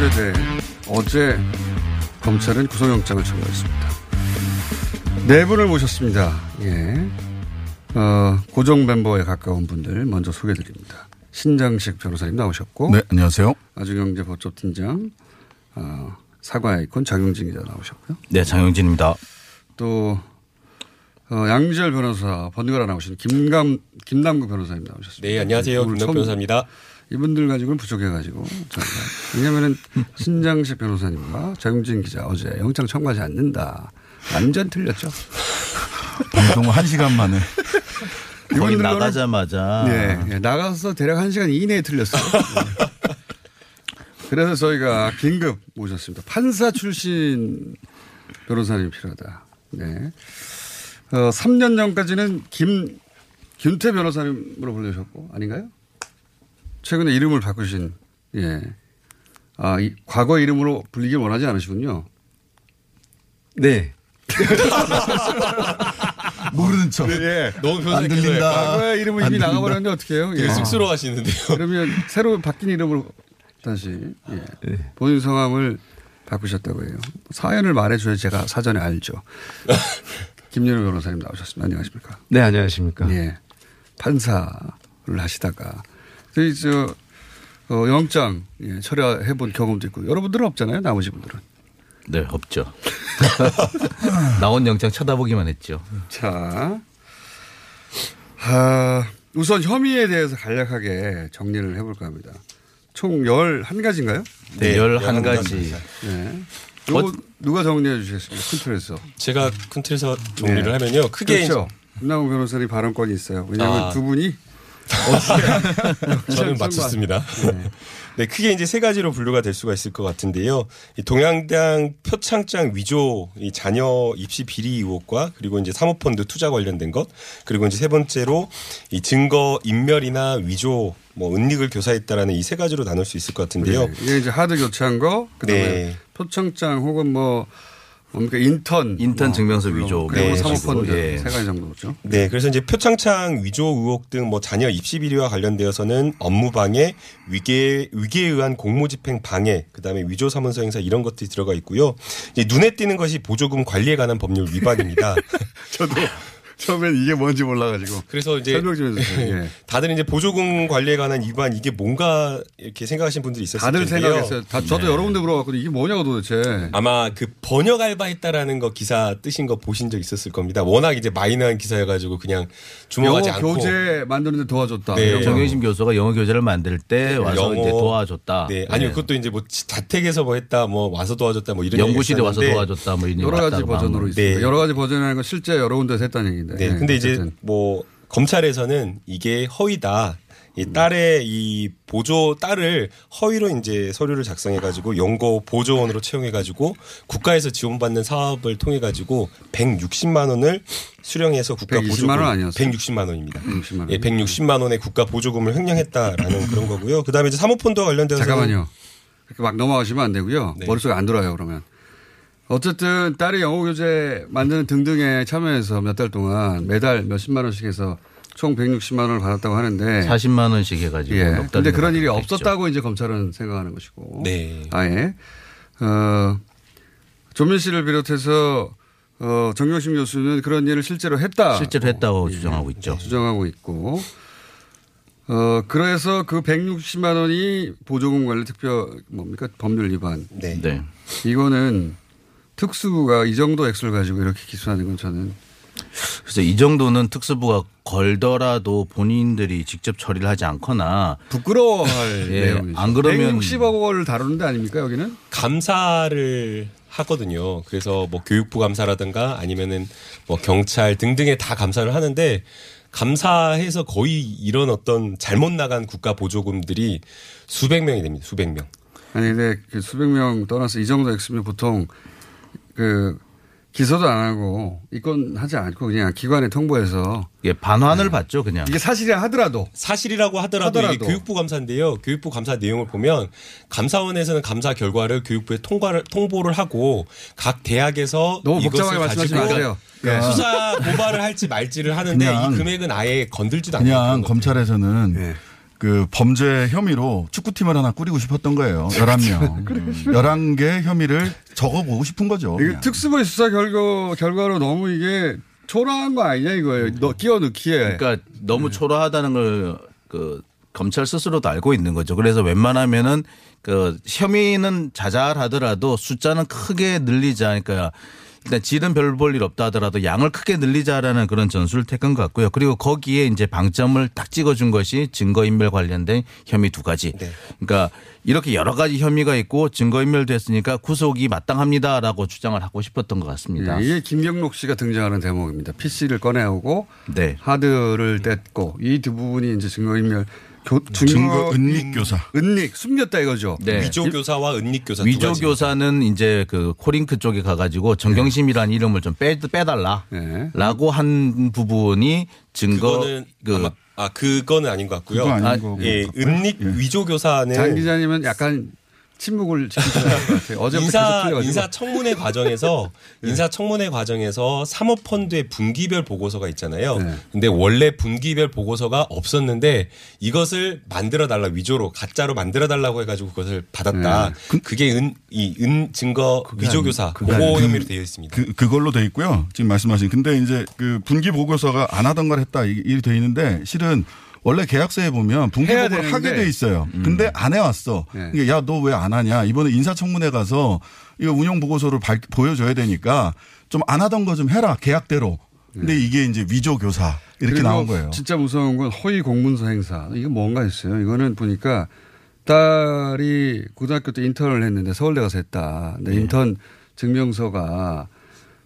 교수에 대해 어제 검찰은 구속영장을 청구했습니다. 네 분을 모셨습니다. 예. 어, 고정 멤버에 가까운 분들 먼저 소개드립니다. 신장식 변호사님 나오셨고. 네, 안녕하세요. 아주경제 법조팀장, 어, 사과 아이콘 장용진 기자 나오셨고요. 네, 장용진입니다. 또, 어, 양지열 변호사, 번갈아 나오신 김감, 김남구 변호사님 나오셨습니다. 네, 안녕하세요. 오늘 김남구 변호사입니다. 이분들 가지고는 부족해가지고 저희가 왜냐면은 신장식 변호사님과 장용진 기자 어제 영장 청구하지 않는다. 완전 틀렸죠. 방송 한 시간 만에. 거의 나가자마자 네, 예, 나가서 대략 한 시간 이내에 틀렸어요. 네. 그래서 저희가 긴급 모셨습니다. 판사 출신 변호사님이 필요하다. 네. 어, 3년 전까지는 김, 김태 변호사님으로 불리셨고, 아닌가요? 최근에 이름을 바꾸신, 예. 아, 이, 과거 이름으로 불리길 원하지 않으시군요. 네. 모르는 척. 네, 너무 안 들린다. 과거의 이름은 이미 안 나가버렸는데 어떻게 해요? 되게 쑥스러워하시는데요. 그러면 새로 바뀐 이름으로 다시, 예. 네. 본인 성함을 바꾸셨다고 해요. 사연을 말해줘야 제가 사전에 알죠. 김윤호 변호사님 나오셨습니다. 안녕하십니까? 네, 안녕하십니까? 예. 판사를 하시다가 저희 저 어, 영장 예, 철회해 본 경험도 있고 여러분들은 없잖아요. 나머지 분들은. 네, 없죠. 나온 영장 쳐다보기만 했죠. 자, 아, 우선 혐의에 대해서 간략하게 정리를 해볼까 합니다. 총 11가지인가요? 네, 11가지. 네. 이거 누가 정리해 주시겠습니까? 큰 틀에서. 제가 큰 틀에서 정리를 하면요. 크게 그렇죠. 김남우 변호사님 발언권이 있어요. 왜냐하면 아. 두 분이 저는 맞췄습니다. 네. 크게 이제 세 가지로 분류가 될 수가 있을 것 같은데요. 이 동양대학 표창장 위조 이 자녀 입시 비리 의혹과 그리고 이제 사모펀드 투자 관련된 것 그리고 이제 세 번째로 이 증거 인멸이나 위조 뭐 은닉을 교사했다라는 이 세 가지로 나눌 수 있을 것 같은데요. 네. 이게 이제 하드 교체한 거, 그다음에 네. 표창장 혹은 뭐 뭡니까 인턴, 인턴 증명서 위조 그리고 네, 사모펀드 예. 세 가지 정도죠. 네, 그래서 이제 표창장 위조 의혹 등 뭐 자녀 입시 비리와 관련되어서는 업무 방해, 위계 위계에 의한 공모집행 방해, 그다음에 위조 사문서 행사 이런 것들이 들어가 있고요. 이제 눈에 띄는 것이 보조금 관리에 관한 법률 위반입니다. 저도 처음엔 이게 뭔지 몰라가지고. 그래서 이제 설명 좀 해주세요. 예. 다들 이제 보조금 관리에 관한 위반 이게 뭔가 이렇게 생각하시는 분들이 있었을 다들 텐데요. 생각했어요. 다, 저도 네. 여러 군데 물어봤거든요. 이게 뭐냐고 도대체. 아마 그 번역 알바했다라는 거 기사 뜨신 거 보신 적 있었을 겁니다. 워낙 이제 마이너한 기사여가지고 그냥 주목하지 영어 않고 교재 만드는데 도와줬다. 네. 정영심 교수가 영어 교재를 만들 때 와서 영어. 이제 도와줬다. 네, 아니요, 그것도 이제 뭐 자택에서 뭐 했다, 뭐 와서 도와줬다, 뭐 이런 연구실에 와서 도와줬다, 뭐 이런 여러 가지 버전으로. 있습니다. 네. 여러 가지 버전이라는 건 실제 여러 군데서 했다는 얘기인데. 네, 근데 이제 어쨌든. 뭐 검찰에서는 이게 허위다. 이 딸의 이 보조 딸을 허위로 이제 서류를 작성해 가지고 연고 보조원으로 채용해 가지고 국가에서 지원받는 사업을 통해 가지고 160만 원을 수령해서 국가 120만 보조금 원 아니었어요? 160만 원입니다. 160만 원. 예, 160만 원의 국가 보조금을 횡령했다라는 그런 거고요. 그다음에 이제 사모펀드와 관련돼서 잠깐만요. 막 넘어가시면 안 되고요. 네. 머릿속에 안 들어요, 그러면. 어쨌든 딸이 영어 교재 만드는 등등에 참여해서 몇 달 동안 매달 몇십만 원씩 해서 총 160만 원을 받았다고 하는데 40만 원씩 해가지고 예. 넉 근데 그런 일이. 없었다고 이제 검찰은 생각하는 것이고. 네. 아예. 어, 조민 씨를 비롯해서 어, 정경심 교수는 그런 일을 실제로 했다. 실제로 했다고 주장하고 있죠. 주장하고 있고. 어, 그래서 그 160만 원이 보조금 관리 특별 뭡니까? 법률 위반. 네. 네. 이거는 특수부가 이 정도 액수를 가지고 이렇게 기소하는 건 저는 그래서 이 정도는 특수부가 걸더라도 본인들이 직접 처리를 하지 않거나 부끄러워할 예, 내용이죠. 안 그러면 160억 원을 다루는데 아닙니까 여기는? 감사를 하거든요. 그래서 뭐 교육부 감사라든가 아니면은 뭐 경찰 등등에 다 감사를 하는데 감사해서 거의 이런 어떤 잘못 나간 국가 보조금들이 수백 명이 됩니다. 수백 명. 아니 근데 그 수백 명 떠나서 이 정도 액수면 보통 그 기소도 안 하고 입건하지 않고 그냥 기관에 통보해서 예, 반환을 받죠 그냥. 이게 사실이라 하더라도 사실이라고 하더라도, 하더라도. 이게 교육부 감사인데요. 교육부 감사 내용을 보면 감사원에서는 감사 결과를 교육부에 통과를 통보를 하고 각 대학에서 너무 복잡하게 말씀하지 가지고 마세요. 그러니까 예. 수사 고발을 할지 말지를 하는데 그냥- 이 금액은 아예 건들지도 않는 그냥 검찰에서는 예. 그 범죄 혐의로 축구팀을 하나 꾸리고 싶었던 거예요. 11명. 11개 혐의를 적어보고 싶은 거죠. 이게 특수부의 수사 결과 결과로 너무 이게 초라한 거 아니냐 이거예요. 너 끼워 넣기에. 그러니까 너무 초라하다는 걸 그 검찰 스스로도 알고 있는 거죠. 그래서 웬만하면은 그 혐의는 자잘하더라도 숫자는 크게 늘리자. 그러니까 일단 질은 별 볼 일 없다 하더라도 양을 크게 늘리자라는 그런 전술을 택한 것 같고요. 그리고 거기에 이제 방점을 딱 찍어준 것이 증거인멸 관련된 혐의 두 가지. 그러니까 이렇게 여러 가지 혐의가 있고 증거인멸됐으니까 구속이 마땅합니다라고 주장을 하고 싶었던 것 같습니다. 예, 이게 김경록 씨가 등장하는 대목입니다. PC를 꺼내오고 네. 하드를 뗐고 이 두 부분이 이제 증거인멸 교, 증거 은닉 교사. 은닉 숨겼다 이거죠. 네. 위조 교사와 은닉 교사 두 위조. 교사는 이제 그 코링크 쪽에 가가지고 정경심이라는 이름을 좀 빼, 빼달라. 네. 라고 한 부분이 증거 그거는 그 아마 아 그거는 아닌 것 같고요. 그거 아닌 아, 거고. 예, 은닉 위조 교사는 장 기자님은 약간 침묵을 할것 같아요. 어제부터 계속 인사. 인사 청문회 과정에서 네. 인사 청문회 과정에서 사모펀드의 분기별 보고서가 있잖아요. 네. 근데 원래 분기별 보고서가 없었는데 이것을 만들어 달라 위조로 가짜로 만들어 달라고 해가지고 그것을 받았다. 그게 은 이 은 증거 위조 교사 그게 보고 아니- 혐의로 되어 있습니다. 그, 그걸로 돼 있고요. 지금 말씀하신. 근데 이제 그 분기 보고서가 안 하던 걸 했다. 이- 이게 돼 있는데 실은 원래 계약서에 보면 분기 해야 보고를 하게. 돼 있어요. 근데 안 해왔어. 네. 이게 야, 너 왜 안 하냐. 이번에 인사청문회 가서 이거 운영 보고서를 밝- 보여줘야 되니까 좀 안 하던 거 좀 해라. 계약대로. 근데 이게 이제 위조 교사 이렇게 나온 거예요. 진짜 무서운 건 허위 공문서 행사. 이게 뭔가 있어요. 이거는 보니까 딸이 고등학교 때 인턴을 했는데 서울대 가서 했다. 근데 네. 인턴 증명서가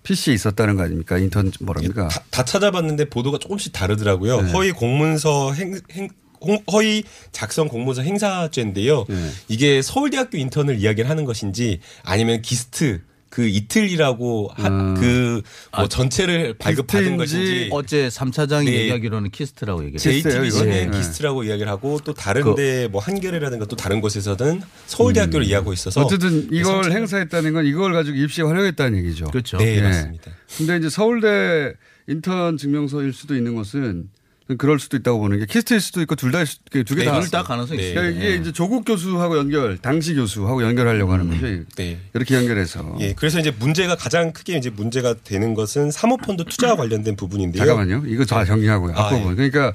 PC에 있었다는 거 아닙니까? 인턴 뭐랍니까? 다, 다 찾아봤는데 보도가 조금씩 다르더라고요. 네. 허위 공문서 행, 행 홍- 허위 작성 공문서 행사죄인데요. 네. 이게 서울대학교 인턴을 이야기를 하는 것인지 아니면 KIST 그 이틀이라고 한그뭐 전체를 발급받은 것인지 어제 3차장이 네. 얘기하기로는 KIST라고 얘기했어요. JTBC는 네. KIST라고 이야기를 하고 또 다른데 뭐 한겨레라든가 또 다른 곳에서는 서울대학교를 이야기하고 있어서 어쨌든 이걸 행사했다는 건 이걸 가지고 입시에 활용했다는 얘기죠. 그렇죠. 네, 맞습니다. 근데 이제 서울대 인턴 증명서일 수도 있는 것은 그럴 수도 있다고 보는 게 KIST일 수도 있고 둘 다 두개 네, 다. 둘 다 가능성이 있어요. 그러니까 이게 네. 이제 조국 교수하고 연결, 당시 교수하고 연결하려고 하는 거죠. 네. 이렇게 연결해서. 예, 그래서 이제 문제가 가장 크게 이제 문제가 되는 것은 사모펀드 투자와 관련된 부분인데요. 잠깐만요. 이거 다 정리하고요. 아, 앞부분. 그러니까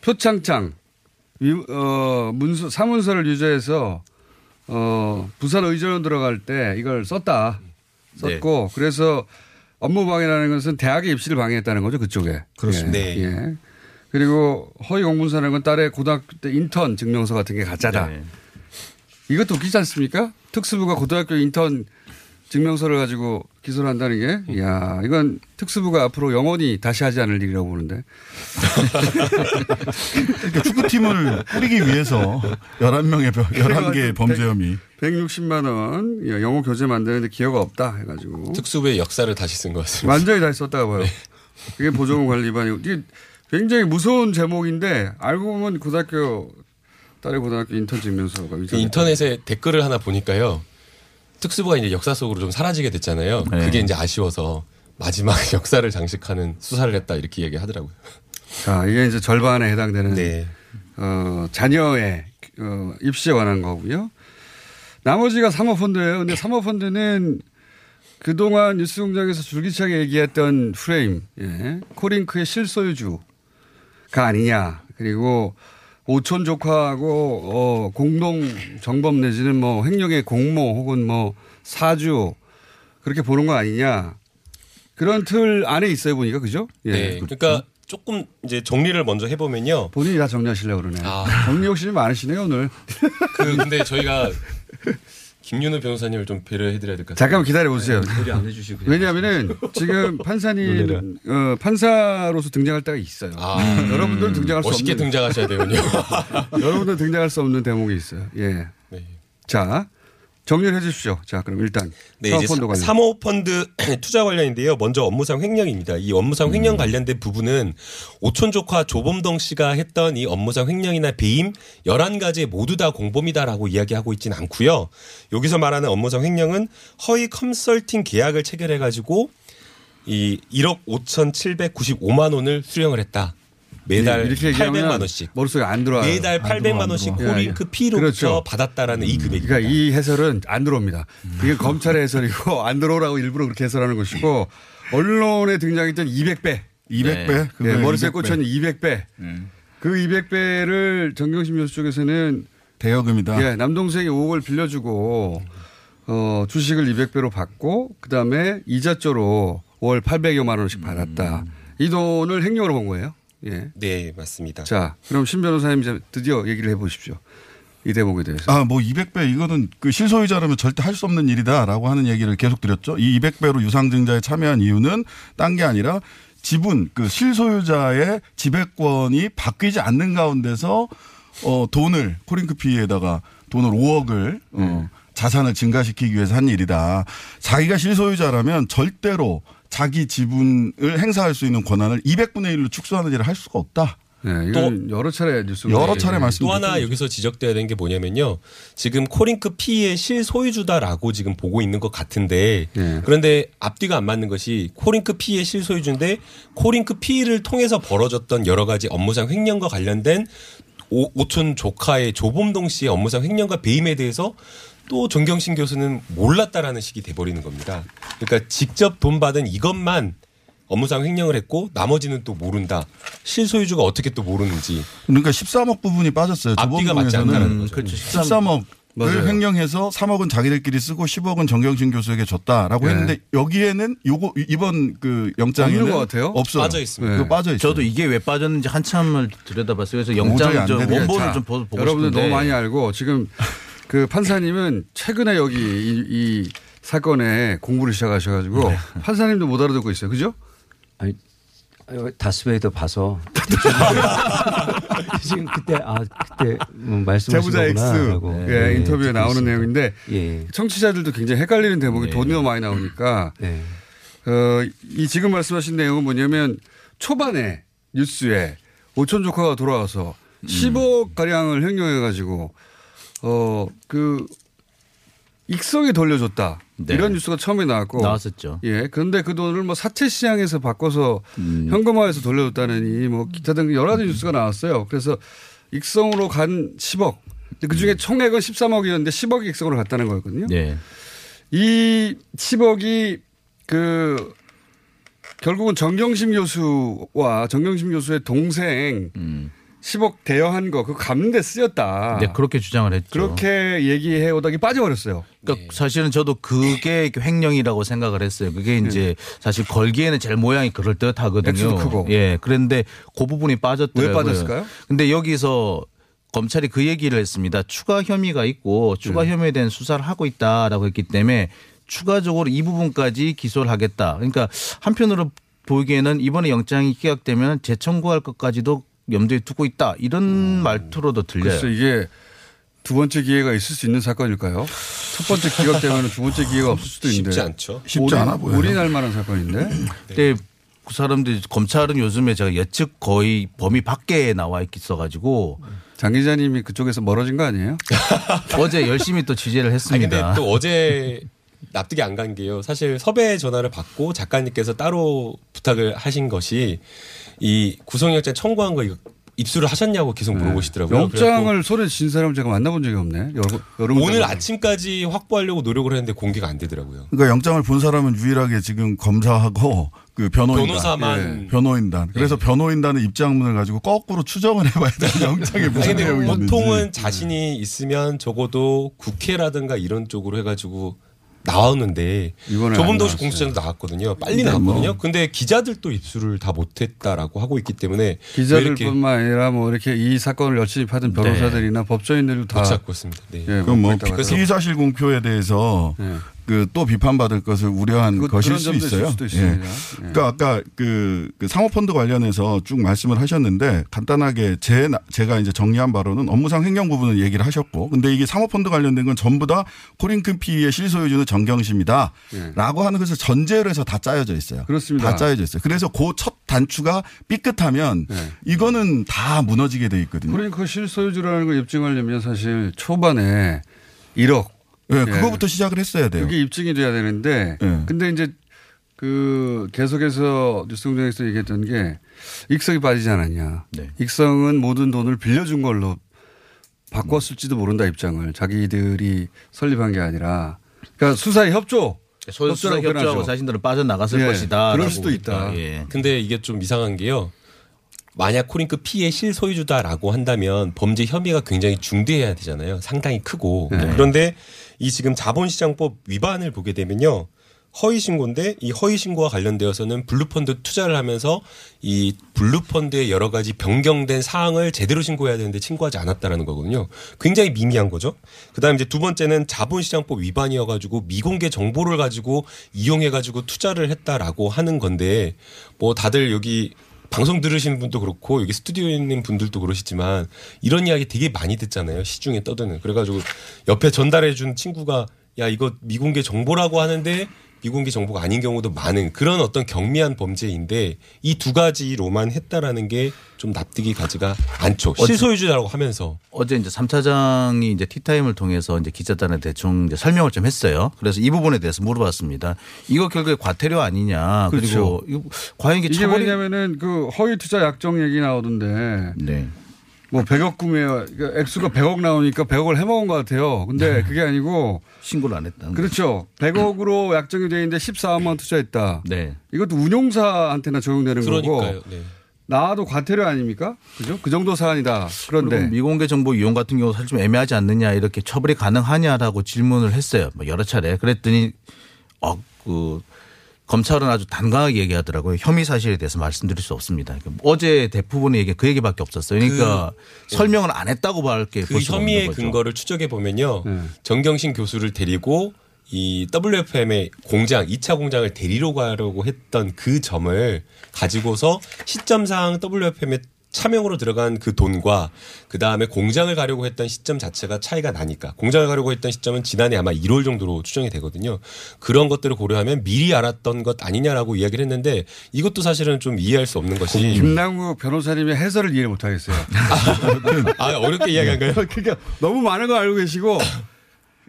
표창장, 위- 어, 문서, 사문서를 위조해서 어, 부산 의전원 들어갈 때 이걸 썼다. 썼고 그래서 업무 방해라는 것은 대학의 입시를 방해했다는 거죠. 그쪽에. 그렇습니다. 예. 네. 예. 그리고 허위 공문서라는 건 딸의 고등학교 때 인턴 증명서 같은 게 가짜다. 네. 이것도 웃기지 않습니까? 특수부가 고등학교 인턴 증명서를 가지고 기소를 한다는 게, 이야, 이건 특수부가 앞으로 영원히 다시 하지 않을 일이라고 보는데. 그러니까 축구팀을 꾸리기 위해서 11명의 11개의 범죄 혐의. 160만 원 예, 영어 교재 만드는데 기여가 없다 해가지고. 특수부의 역사를 다시 쓴 것 같습니다. 완전히 다시 썼다고 봐요. 그게 보조금 관리 위반이고. 이게 굉장히 무서운 제목인데 알고 보면 고등학교 딸의 고등학교 인턴 증명서가 그. 인터넷에 댓글을 하나 보니까요. 특수부가 이제 역사 속으로 좀 사라지게 됐잖아요. 네. 그게 이제 아쉬워서 마지막 역사를 장식하는 수사를 했다 이렇게 얘기하더라고요. 자, 이게 이제 절반에 해당되는 네. 어, 자녀의 어, 입시에 관한 거고요. 나머지가 사모펀드예요. 근데 사모펀드는 그동안 뉴스공장에서 줄기차게 얘기했던 프레임, 예. 코링크의 실소유주가 아니냐. 그리고 오촌 조카하고 어, 공동 정범 내지는 뭐 횡령의 공모 혹은 뭐 사주 그렇게 보는 거 아니냐. 그런 틀 안에 있어요 보니까 그죠? 예. 네. 그러니까 조금 이제 정리를 먼저 해보면요. 본인이 다 정리하시려고 그러네. 아. 정리 욕심이 많으시네요 오늘. 그 근데 저희가 김윤우 변호사님을 좀 배려해드려야 될 것 같아요. 잠깐만 기다려 보세요. 배려 안 해주시고. 왜냐하면은 지금 판사님 어, 판사로서 등장할 때가 있어요. 아. 음. 여러분들은 등장할 수 멋있게 없는 등장하셔야 되군요. 여러분들 은 등장할 수 없는 대목이 있어요. 예. 네. 자 정리를 해 주십시오. 자 그럼 일단 네, 사모펀드 관련. 사모펀드 투자 관련인데요. 먼저 업무상 횡령입니다. 이 업무상 음. 횡령 관련된 부분은 오촌 조카 조범동 씨가 했던 이 업무상 횡령이나 배임 11가지 모두 다 공범이다라고 이야기하고 있지는 않고요. 여기서 말하는 업무상 횡령은 허위 컨설팅 계약을 체결해 가지고 이 1억 5,795만 원을 수령을 했다. 매달 예, 이렇게 얘기하면 800만 원씩. 머릿속에 안 들어와요. 매달 안 800만 들어와, 안 원씩. 코링크 예, 예. PE로부터 그렇죠. 받았다라는 이 금액입니다. 그러니까 이 해설은 안 들어옵니다. 이게 검찰의 해설이고 안 들어오라고 일부러 그렇게 해설하는 것이고 언론에 등장했던 200배. 200배? 네. 머릿속에 200배. 꽂혀있는 200배. 그 200배를 정경심 교수 쪽에서는 대여금이다. 예, 남동생이 5억을 빌려주고 어, 주식을 200배로 받고 그다음에 이자조로 월 800여만 원씩 받았다. 이 돈을 횡령으로 본 거예요. 예. 네, 맞습니다. 자, 그럼 신 변호사님 이제 드디어 얘기를 해 보십시오. 이 대목에 대해서. 아, 뭐 200배 이거는 그 실소유자라면 절대 할 수 없는 일이다라고 하는 얘기를 계속 드렸죠. 이 200배로 유상증자에 참여한 이유는 딴 게 아니라 지분 그 실소유자의 지배권이 바뀌지 않는 가운데서 어 돈을 코링크피에다가 돈을 5억을 어 자산을 증가시키기 위해서 한 일이다. 자기가 실소유자라면 절대로 자기 지분을 행사할 수 있는 권한을 200분의 1로 축소하는 일을 할 수가 없다. 네, 이건 여러 차례 뉴스 또 하나 여기서 지적돼야 되는 게 뭐냐면요. 지금 코링크 PE의 실소유주다라고 지금 보고 있는 것 같은데 네. 그런데 앞뒤가 안 맞는 것이 코링크 PE의 실소유주인데 코링크 PE를 통해서 벌어졌던 여러 가지 업무상 횡령과 관련된 오, 오촌 조카의 조범동 씨의 업무상 횡령과 배임에 대해서 또 정경심 교수는 몰랐다라는 식이 돼버리는 겁니다. 그러니까 직접 돈 받은 이것만 업무상 횡령을 했고 나머지는 또 모른다. 실소유주가 어떻게 또 모르는지. 그러니까 13억 부분이 빠졌어요. 앞뒤가 맞지 않다는 거죠. 그렇죠. 음. 13억을 맞아요. 횡령해서 3억은 자기들끼리 쓰고 10억은 정경심 교수에게 줬다라고 네. 했는데 여기에는 요거 이번 그 영장에는 없는 것 같아요? 없어요. 빠져 있습니다. 그거 빠져 있어요. 저도 이게 왜 빠졌는지 한참을 들여다봤어요. 그래서 영장 좀. 원본을 자, 좀 보- 보고 여러분들 싶은데 너무 많이 알고 지금 그 판사님은 최근에 여기 이, 이 사건에 공부를 시작하셔가지고 네. 판사님도 못 알아듣고 있어요. 그죠? 아니, 다스베이더 봐서 지금 그때 아 그때 뭐 말씀하신 거구나라고 예, 네, 인터뷰에 듣고 나오는 있습니다. 내용인데 예. 청취자들도 굉장히 헷갈리는 대목이 네. 돈이 너무 많이 나오니까 네. 어, 이 지금 말씀하신 내용은 뭐냐면 초반에 뉴스에 오촌 조카가 돌아와서 음. 10억 가량을 횡령해 가지고 어 그 익성에 돌려줬다 네. 이런 뉴스가 처음에 나왔고 나왔었죠. 예 그런데 그 돈을 뭐 사채 시장에서 바꿔서 음. 현금화해서 돌려줬다느니 뭐 기타 등 여러 가지 뉴스가 나왔어요. 그래서 익성으로 간 10억 그 중에 총액은 13억이었는데 10억이 익성으로 갔다는 거였거든요. 네. 이 10억이 그 결국은 정경심 교수와 정경심 교수의 동생 10억 대여한 거 그거 갚는데 쓰였다. 네, 그렇게 주장을 했죠. 그렇게 얘기해 오다가 빠져버렸어요. 그러니까 사실은 저도 그게 횡령이라고 생각을 했어요. 그게 이제 사실 걸기에는 제일 모양이 그럴 듯하거든요. 액수도 크고. 예. 그런데 그 부분이 빠졌더라고요. 왜 빠졌을까요? 근데 여기서 검찰이 그 얘기를 했습니다. 추가 혐의가 있고 추가 네. 혐의에 대한 수사를 하고 있다라고 했기 때문에 추가적으로 이 부분까지 기소를 하겠다. 그러니까 한편으로 보기에는 이번에 영장이 기각되면 재청구할 것까지도 염두에 두고 있다. 이런 말투로도 들려요. 그래서 이게 두 번째 기회가 있을 수 있는 사건일까요? 첫 번째 기각되면 두 번째 기회가 없을 수도 있는데 쉽지 않죠. 쉽지 않아 보여요. 올인할 만한 사건인데. 근데 그 사람들이 검찰은 요즘에 제가 예측 거의 범위 밖에 나와 있어가지고 장 기자님이 그쪽에서 멀어진 거 아니에요? 어제 열심히 또 취재를 했습니다. 근데 또 어제 납득이 안 간 게요. 사실 섭외 전화를 받고 작가님께서 따로 부탁을 하신 것이 이 구속영장 청구한 거 이거 입수를 하셨냐고 계속 물어보시더라고요. 그래갖고 영장을 손에 쥔 사람 제가 만나본 적이 없네. 여러, 여러 번 오늘 아침까지 확보하려고 노력을 했는데 공개가 안 되더라고요. 그러니까 영장을 본 사람은 유일하게 지금 검사하고 그 변호인단, 변호사만. 예, 변호인단. 그래서 변호인단의 입장문을 가지고 거꾸로 추정을 해봐야 되는 영장에 아니, 무슨 내용이 있는지. 보통은 자신이 있으면 적어도 국회라든가 이런 쪽으로 해가지고 나왔는데 안 공수처도 나왔거든요. 빨리 근데 나왔거든요. 뭐. 근데 기자들도 입수를 다 못했다라고 하고 있기 때문에 기자들뿐만 아니라 뭐 이렇게 이 사건을 열심히 파던 변호사들이나 법조인들도 다 못 찾고 있습니다. 네. 예, 그럼 뭐못 봤다고 피의 사실 공표에 대해서 예. 그 또 비판받을 것을 우려한 그- 것일 수 있어요. 있습니다. 예. 그러니까 아까 그, 그 사모펀드 관련해서 쭉 말씀을 하셨는데 간단하게 제 나- 제가 이제 정리한 바로는 업무상 횡령 부분을 얘기를 하셨고 근데 이게 사모펀드 관련된 건 전부 다 코링크피의 실소유주는 정경심이다. 예. 라고 하는 것을 전제로 해서 다 짜여져 있어요. 그렇습니다. 다 짜여져 있어요. 그래서 그 첫 단추가 삐끗하면 예. 이거는 다 무너지게 돼 있거든요. 그러니까 그 실소유주라는 걸 입증하려면 사실 초반에 1억. 예, 그거부터 시작을 했어야 돼요. 그게 입증이 돼야 되는데 예. 근데 이제 그 계속해서 뉴스공장에서 얘기했던 게 익성이 빠지지 않았냐. 네. 익성은 모든 돈을 빌려준 걸로 바꿨을지도 모른다 입장을 자기들이 설립한 게 아니라 그러니까 수사에 협조. 소- 수사 협조라고 협조하고. 자신들은 빠져나갔을 예, 것이다. 그럴 수도 있다. 예. 근데 이게 좀 이상한 게요. 만약 코링크 PE의 실소유주다라고 한다면 범죄 혐의가 굉장히 중대해야 되잖아요. 상당히 크고. 네. 그런데 이 지금 자본시장법 위반을 보게 되면요. 허위 신고인데 이 허위 신고와 관련되어서는 블루펀드 투자를 하면서 이 블루펀드의 여러 가지 변경된 사항을 제대로 신고해야 되는데 신고하지 않았다라는 거거든요. 굉장히 미미한 거죠. 그다음에 이제 두 번째는 자본시장법 위반이어 가지고 미공개 정보를 가지고 이용해 가지고 투자를 했다라고 하는 건데 뭐 다들 여기 방송 들으시는 분도 그렇고 여기 스튜디오에 있는 분들도 그러시지만 이런 이야기 되게 많이 듣잖아요. 시중에 떠드는. 그래가지고 옆에 전달해 준 친구가 야 이거 미공개 정보라고 하는데 미공개 정보가 아닌 경우도 많은 그런 어떤 경미한 범죄인데 이 두 가지로만 했다라는 게 좀 납득이 가지가 않죠. 실소유주라고 하면서 어제 이제 3차장이 이제 티타임을 통해서 이제 기자단에 대충 이제 설명을 좀 했어요. 그래서 이 부분에 대해서 물어봤습니다. 이거 결국에 과태료 아니냐. 그리고 그렇죠. 이거 과연 이게 이게 처벌이 왜냐면은 그 허위 투자 약정 얘기 나오던데. 네. 뭐 100억 구매요. 그러니까 액수가 100억 나오니까 100억을 해먹은 것 같아요. 근데 그게 아니고 신고를 안 했다. 그렇죠. 100억으로 약정이 돼 있는데 14만 원 투자했다. 네. 이것도 운용사한테나 적용되는 거고. 그러니까요. 네. 나와도 과태료 아닙니까? 그죠? 그 정도 사안이다. 그런데 미공개 정보 이용 같은 경우 사실 좀 애매하지 않느냐 이렇게 처벌이 가능하냐라고 질문을 했어요. 뭐 여러 차례. 그랬더니 어, 그 검찰은 아주 단강하게 얘기하더라고요. 혐의 사실에 대해서 말씀드릴 수 없습니다. 그러니까 어제 대부분의 얘기 그 얘기밖에 없었어요. 그러니까 그- 설명을 안 했다고 밖에 그 혐의의. 근거를 추적해 보면요. 네. 정경심 교수를 데리고 이 WFM의 공장, 2차 공장을 데리러 가려고 했던 그 점을 가지고서 시점상 WFM의 차명으로 들어간 그 돈과 그 다음에 공장을 가려고 했던 시점 자체가 차이가 나니까 공장을 가려고 했던 시점은 지난해 아마 1월 정도로 추정이 되거든요. 그런 것들을 고려하면 미리 알았던 것 아니냐라고 이야기를 했는데 이것도 사실은 좀 이해할 수 없는 것이 김남국 변호사님의 해설을 이해 못 하겠어요. 아, 어렵게 이야기한가요? 그러니까 너무 많은 거 알고 계시고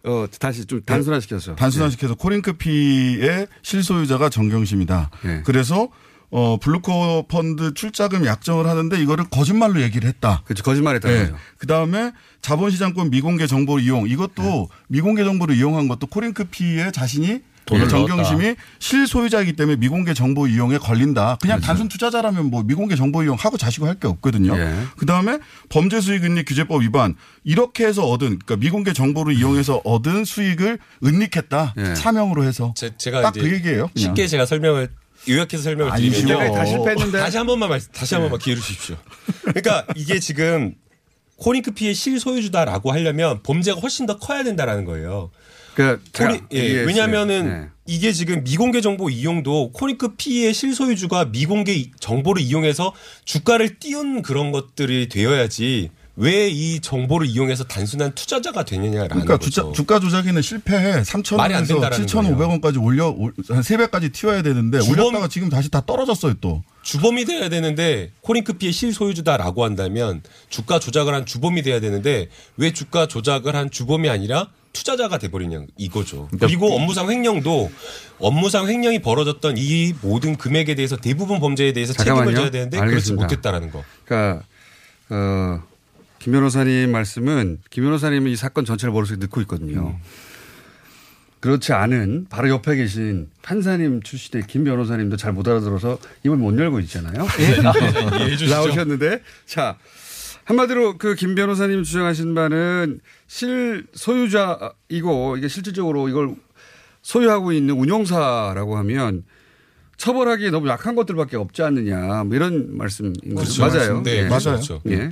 어 다시 좀 단순화시켜서 단순화시켜서 코링크피의 실소유자가 정경심이다. 네. 그래서 어 블루코 펀드 출자금 약정을 하는데 이거를 거짓말로 얘기를 했다. 그렇죠. 거짓말했다는 거죠. 그 다음에 자본시장권 미공개 정보 이용 이것도 네. 미공개 정보를 이용한 것도 코링크피의 자신이 돈을 정경심이 넣었다. 실소유자이기 때문에 미공개 정보 이용에 걸린다. 그냥 그렇죠. 단순 투자자라면 뭐 미공개 정보 이용 하고 자시고 할 게 없거든요. 예. 그 다음에 범죄 수익 은닉 규제법 위반 이렇게 해서 얻은 그러니까 미공개 정보를 이용해서 얻은 수익을 은닉했다. 예. 차명으로 해서 제, 제가 딱 그 얘기예요. 그냥. 쉽게 제가 설명을 요약해서 설명을 아니죠. 드리면요. 내가 다 실패했는데. 다시 한 번만 말씀, 다시 한 번만 기회를 주십시오. 그러니까 이게 지금 코링크피의 실소유주다라고 하려면 범죄가 훨씬 더 커야 된다라는 거예요. 그 코리, 예, 왜냐하면은 이게 지금 미공개 정보 이용도 코링크피의 실소유주가 미공개 이- 정보를 이용해서 주가를 띄운 그런 것들이 되어야지 왜 이 정보를 이용해서 단순한 투자자가 되느냐라는 그러니까 거죠. 주가, 주가 조작에는 실패해 말이 안 3,000원에서 된다라는 7,500원까지 올려 올- 한 3배까지 튀어야 되는데 주범- 올렸다가 지금 다시 다 떨어졌어요 또. 주범이 돼야 되는데 코링크피의 실소유주다라고 한다면 주가 조작을 한 주범이 돼야 되는데 왜 주가 조작을 한 주범이 아니라 투자자가 돼버리냐 이거죠. 그러니까 그리고 업무상 횡령도 업무상 횡령이 벌어졌던 이 모든 금액에 대해서 대부분 범죄에 대해서 책임을 잠깐만요. 져야 되는데 그렇지 알겠습니다. 못했다라는 거. 그러니까 어, 김 변호사님 말씀은 김 변호사님은 이 사건 전체를 머릿속에 넣고 있거든요. 그렇지 않은 바로 옆에 계신 판사님 출신의 김 변호사님도 잘 못 알아들어서 입을 못 열고 있잖아요. 이해해 주시죠. 나오셨는데 자 한마디로 그 김 변호사님 주장하신 바는 실 소유자이고 이게 실질적으로 이걸 소유하고 있는 운용사라고 하면 처벌하기에 너무 약한 것들밖에 없지 않느냐 뭐 이런 말씀인 거죠. 그렇죠. 맞아요. 네, 예. 맞아요. 그렇죠. 예.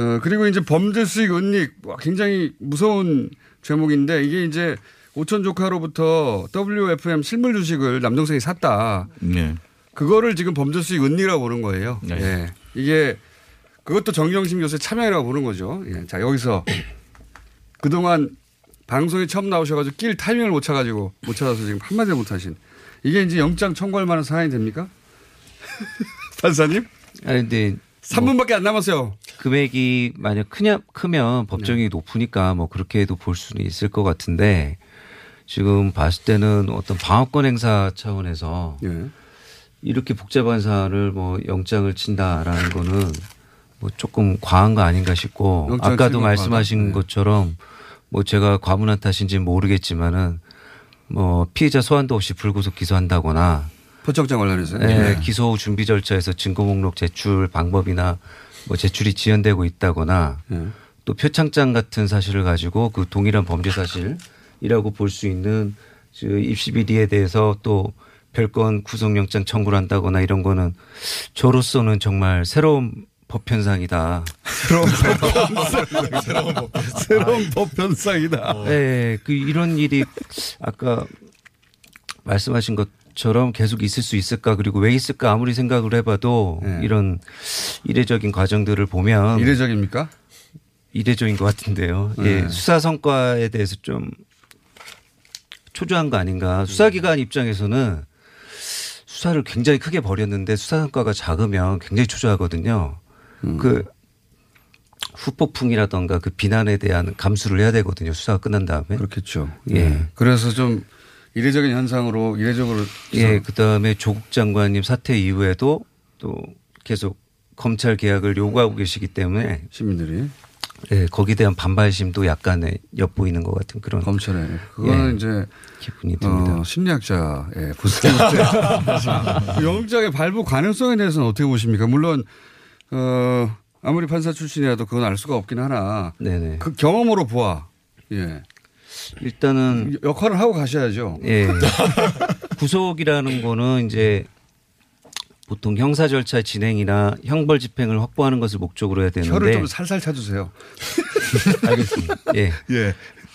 어, 그리고 이제 범죄 수익 은닉 와, 굉장히 무서운 제목인데 이게 이제 오천 조카로부터 WFM 실물 주식을 남동생이 샀다. 네. 그거를 지금 범죄 수익 은닉이라고 보는 거예요. 네. 예. 이게 그것도 정경심 교수의 참여이라고 보는 거죠. 예. 자, 여기서 그동안 방송에 처음 나오셔가지고 낄 타이밍을 못 찾아가지고 못 찾아서 지금 한마디도 못 하신 이게 이제 영장 청구할 만한 사안이 됩니까? 판사님? 아니, 근데 3분밖에 안 남았어요. 금액이 만약 크냐 크면 법정이 높으니까 뭐 그렇게 해도 볼 수는 있을 것 같은데 지금 봤을 때는 어떤 방어권 행사 차원에서 예. 이렇게 복잡한 사안을 뭐 영장을 친다라는 거는 뭐 조금 과한 거 아닌가 싶고 아까도 말씀하신. 네. 것처럼 뭐 제가 과문한 탓인지는 모르겠지만은 뭐 피해자 소환도 없이 불구속 기소한다거나 포청장 관련해서요? 네, 네. 기소 준비 절차에서 증거 목록 제출 방법이나 뭐 제출이 지연되고 있다거나 네. 또 표창장 같은 사실을 가지고 그 동일한 범죄 사실이라고 볼 수 있는 그 입시 비리에 대해서 또 별건 구속영장 청구를 한다거나 이런 거는 저로서는 정말 새로운 법 현상이다. 새로운 법 새로운 법 새로운 법 현상이다. 네, 그 이런 일이 아까 말씀하신 것 처럼 계속 있을 수 있을까 그리고 왜 있을까 아무리 생각을 해봐도 이런 이례적인 과정들을 보면 이례적입니까? 이례적인 것 같은데요. 네. 예, 수사 성과에 대해서 좀 초조한 거 아닌가. 수사기관 입장에서는 수사를 굉장히 크게 벌였는데 수사 성과가 작으면 굉장히 초조하거든요. 그 후폭풍이라던가 그 비난에 대한 감수를 해야 되거든요. 수사가 끝난 다음에. 그렇겠죠. 예. 네. 그래서 좀 이례적인 현상으로 이례적으로 예, 그 다음에 조국 장관님 사퇴 이후에도 또 계속 검찰 개혁을 요구하고 계시기 때문에 시민들이 예, 거기에 대한 반발심도 약간의 엿보이는 것 같은 그런 검찰에 그거는 예, 이제 기분이 듭니다. 어, 심리학자의 분석인데 영장의 발부 가능성에 대해서는 어떻게 보십니까? 물론 어, 아무리 판사 출신이라도 그건 알 수가 없긴 하나 네네. 그 경험으로 보아 예. 일단은 역할을 하고 가셔야죠. 예. 구속이라는 거는 이제 보통 형사 절차 진행이나 형벌 집행을 확보하는 것을 목적으로 해야 되는데 혀를 좀 살살 차주세요. 알겠습니다. 예. 예.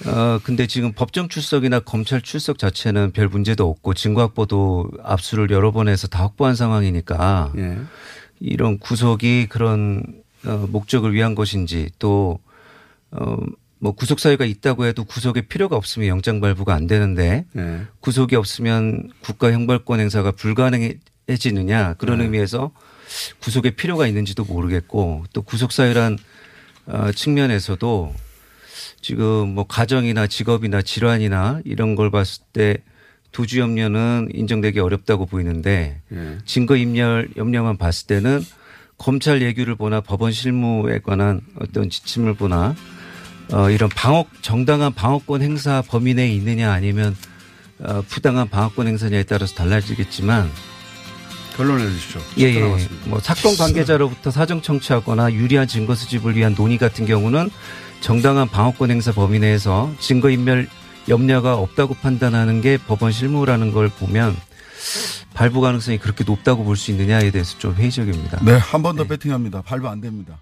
어, 근데 지금 법정 출석이나 검찰 출석 자체는 별 문제도 없고 증거 확보도 압수를 여러 번 해서 다 확보한 상황이니까 예. 이런 구속이 그런 어, 목적을 위한 것인지 또 어, 뭐 구속 사유가 있다고 해도 구속의 필요가 없으면 영장 발부가 안 되는데 예. 구속이 없으면 국가 형벌권 행사가 불가능해지느냐 그런 네. 의미에서 구속의 필요가 있는지도 모르겠고 또 구속 사유란 어, 측면에서도 지금 뭐 가정이나 직업이나 질환이나 이런 걸 봤을 때 도주 염려는 인정되기 어렵다고 보이는데 예. 증거 인멸 염려만 봤을 때는 검찰 예규를 보나 법원 실무에 관한 어떤 지침을 보나 어, 이런 방어 정당한 방어권 행사 범위 내에 있느냐 아니면 어, 부당한 방어권 행사냐에 따라서 달라지겠지만 결론해 주십시오. 예, 예. 남았습니다. 뭐 사건 관계자로부터 사정 청취하거나 유리한 증거 수집을 위한 논의 같은 경우는 정당한 방어권 행사 범위 내에서 증거 인멸 염려가 없다고 판단하는 게 법원 실무라는 걸 보면 발부 가능성이 그렇게 높다고 볼 수 있느냐에 대해서 좀 회의적입니다. 네, 한 번더 배팅합니다. 발부 안 됩니다.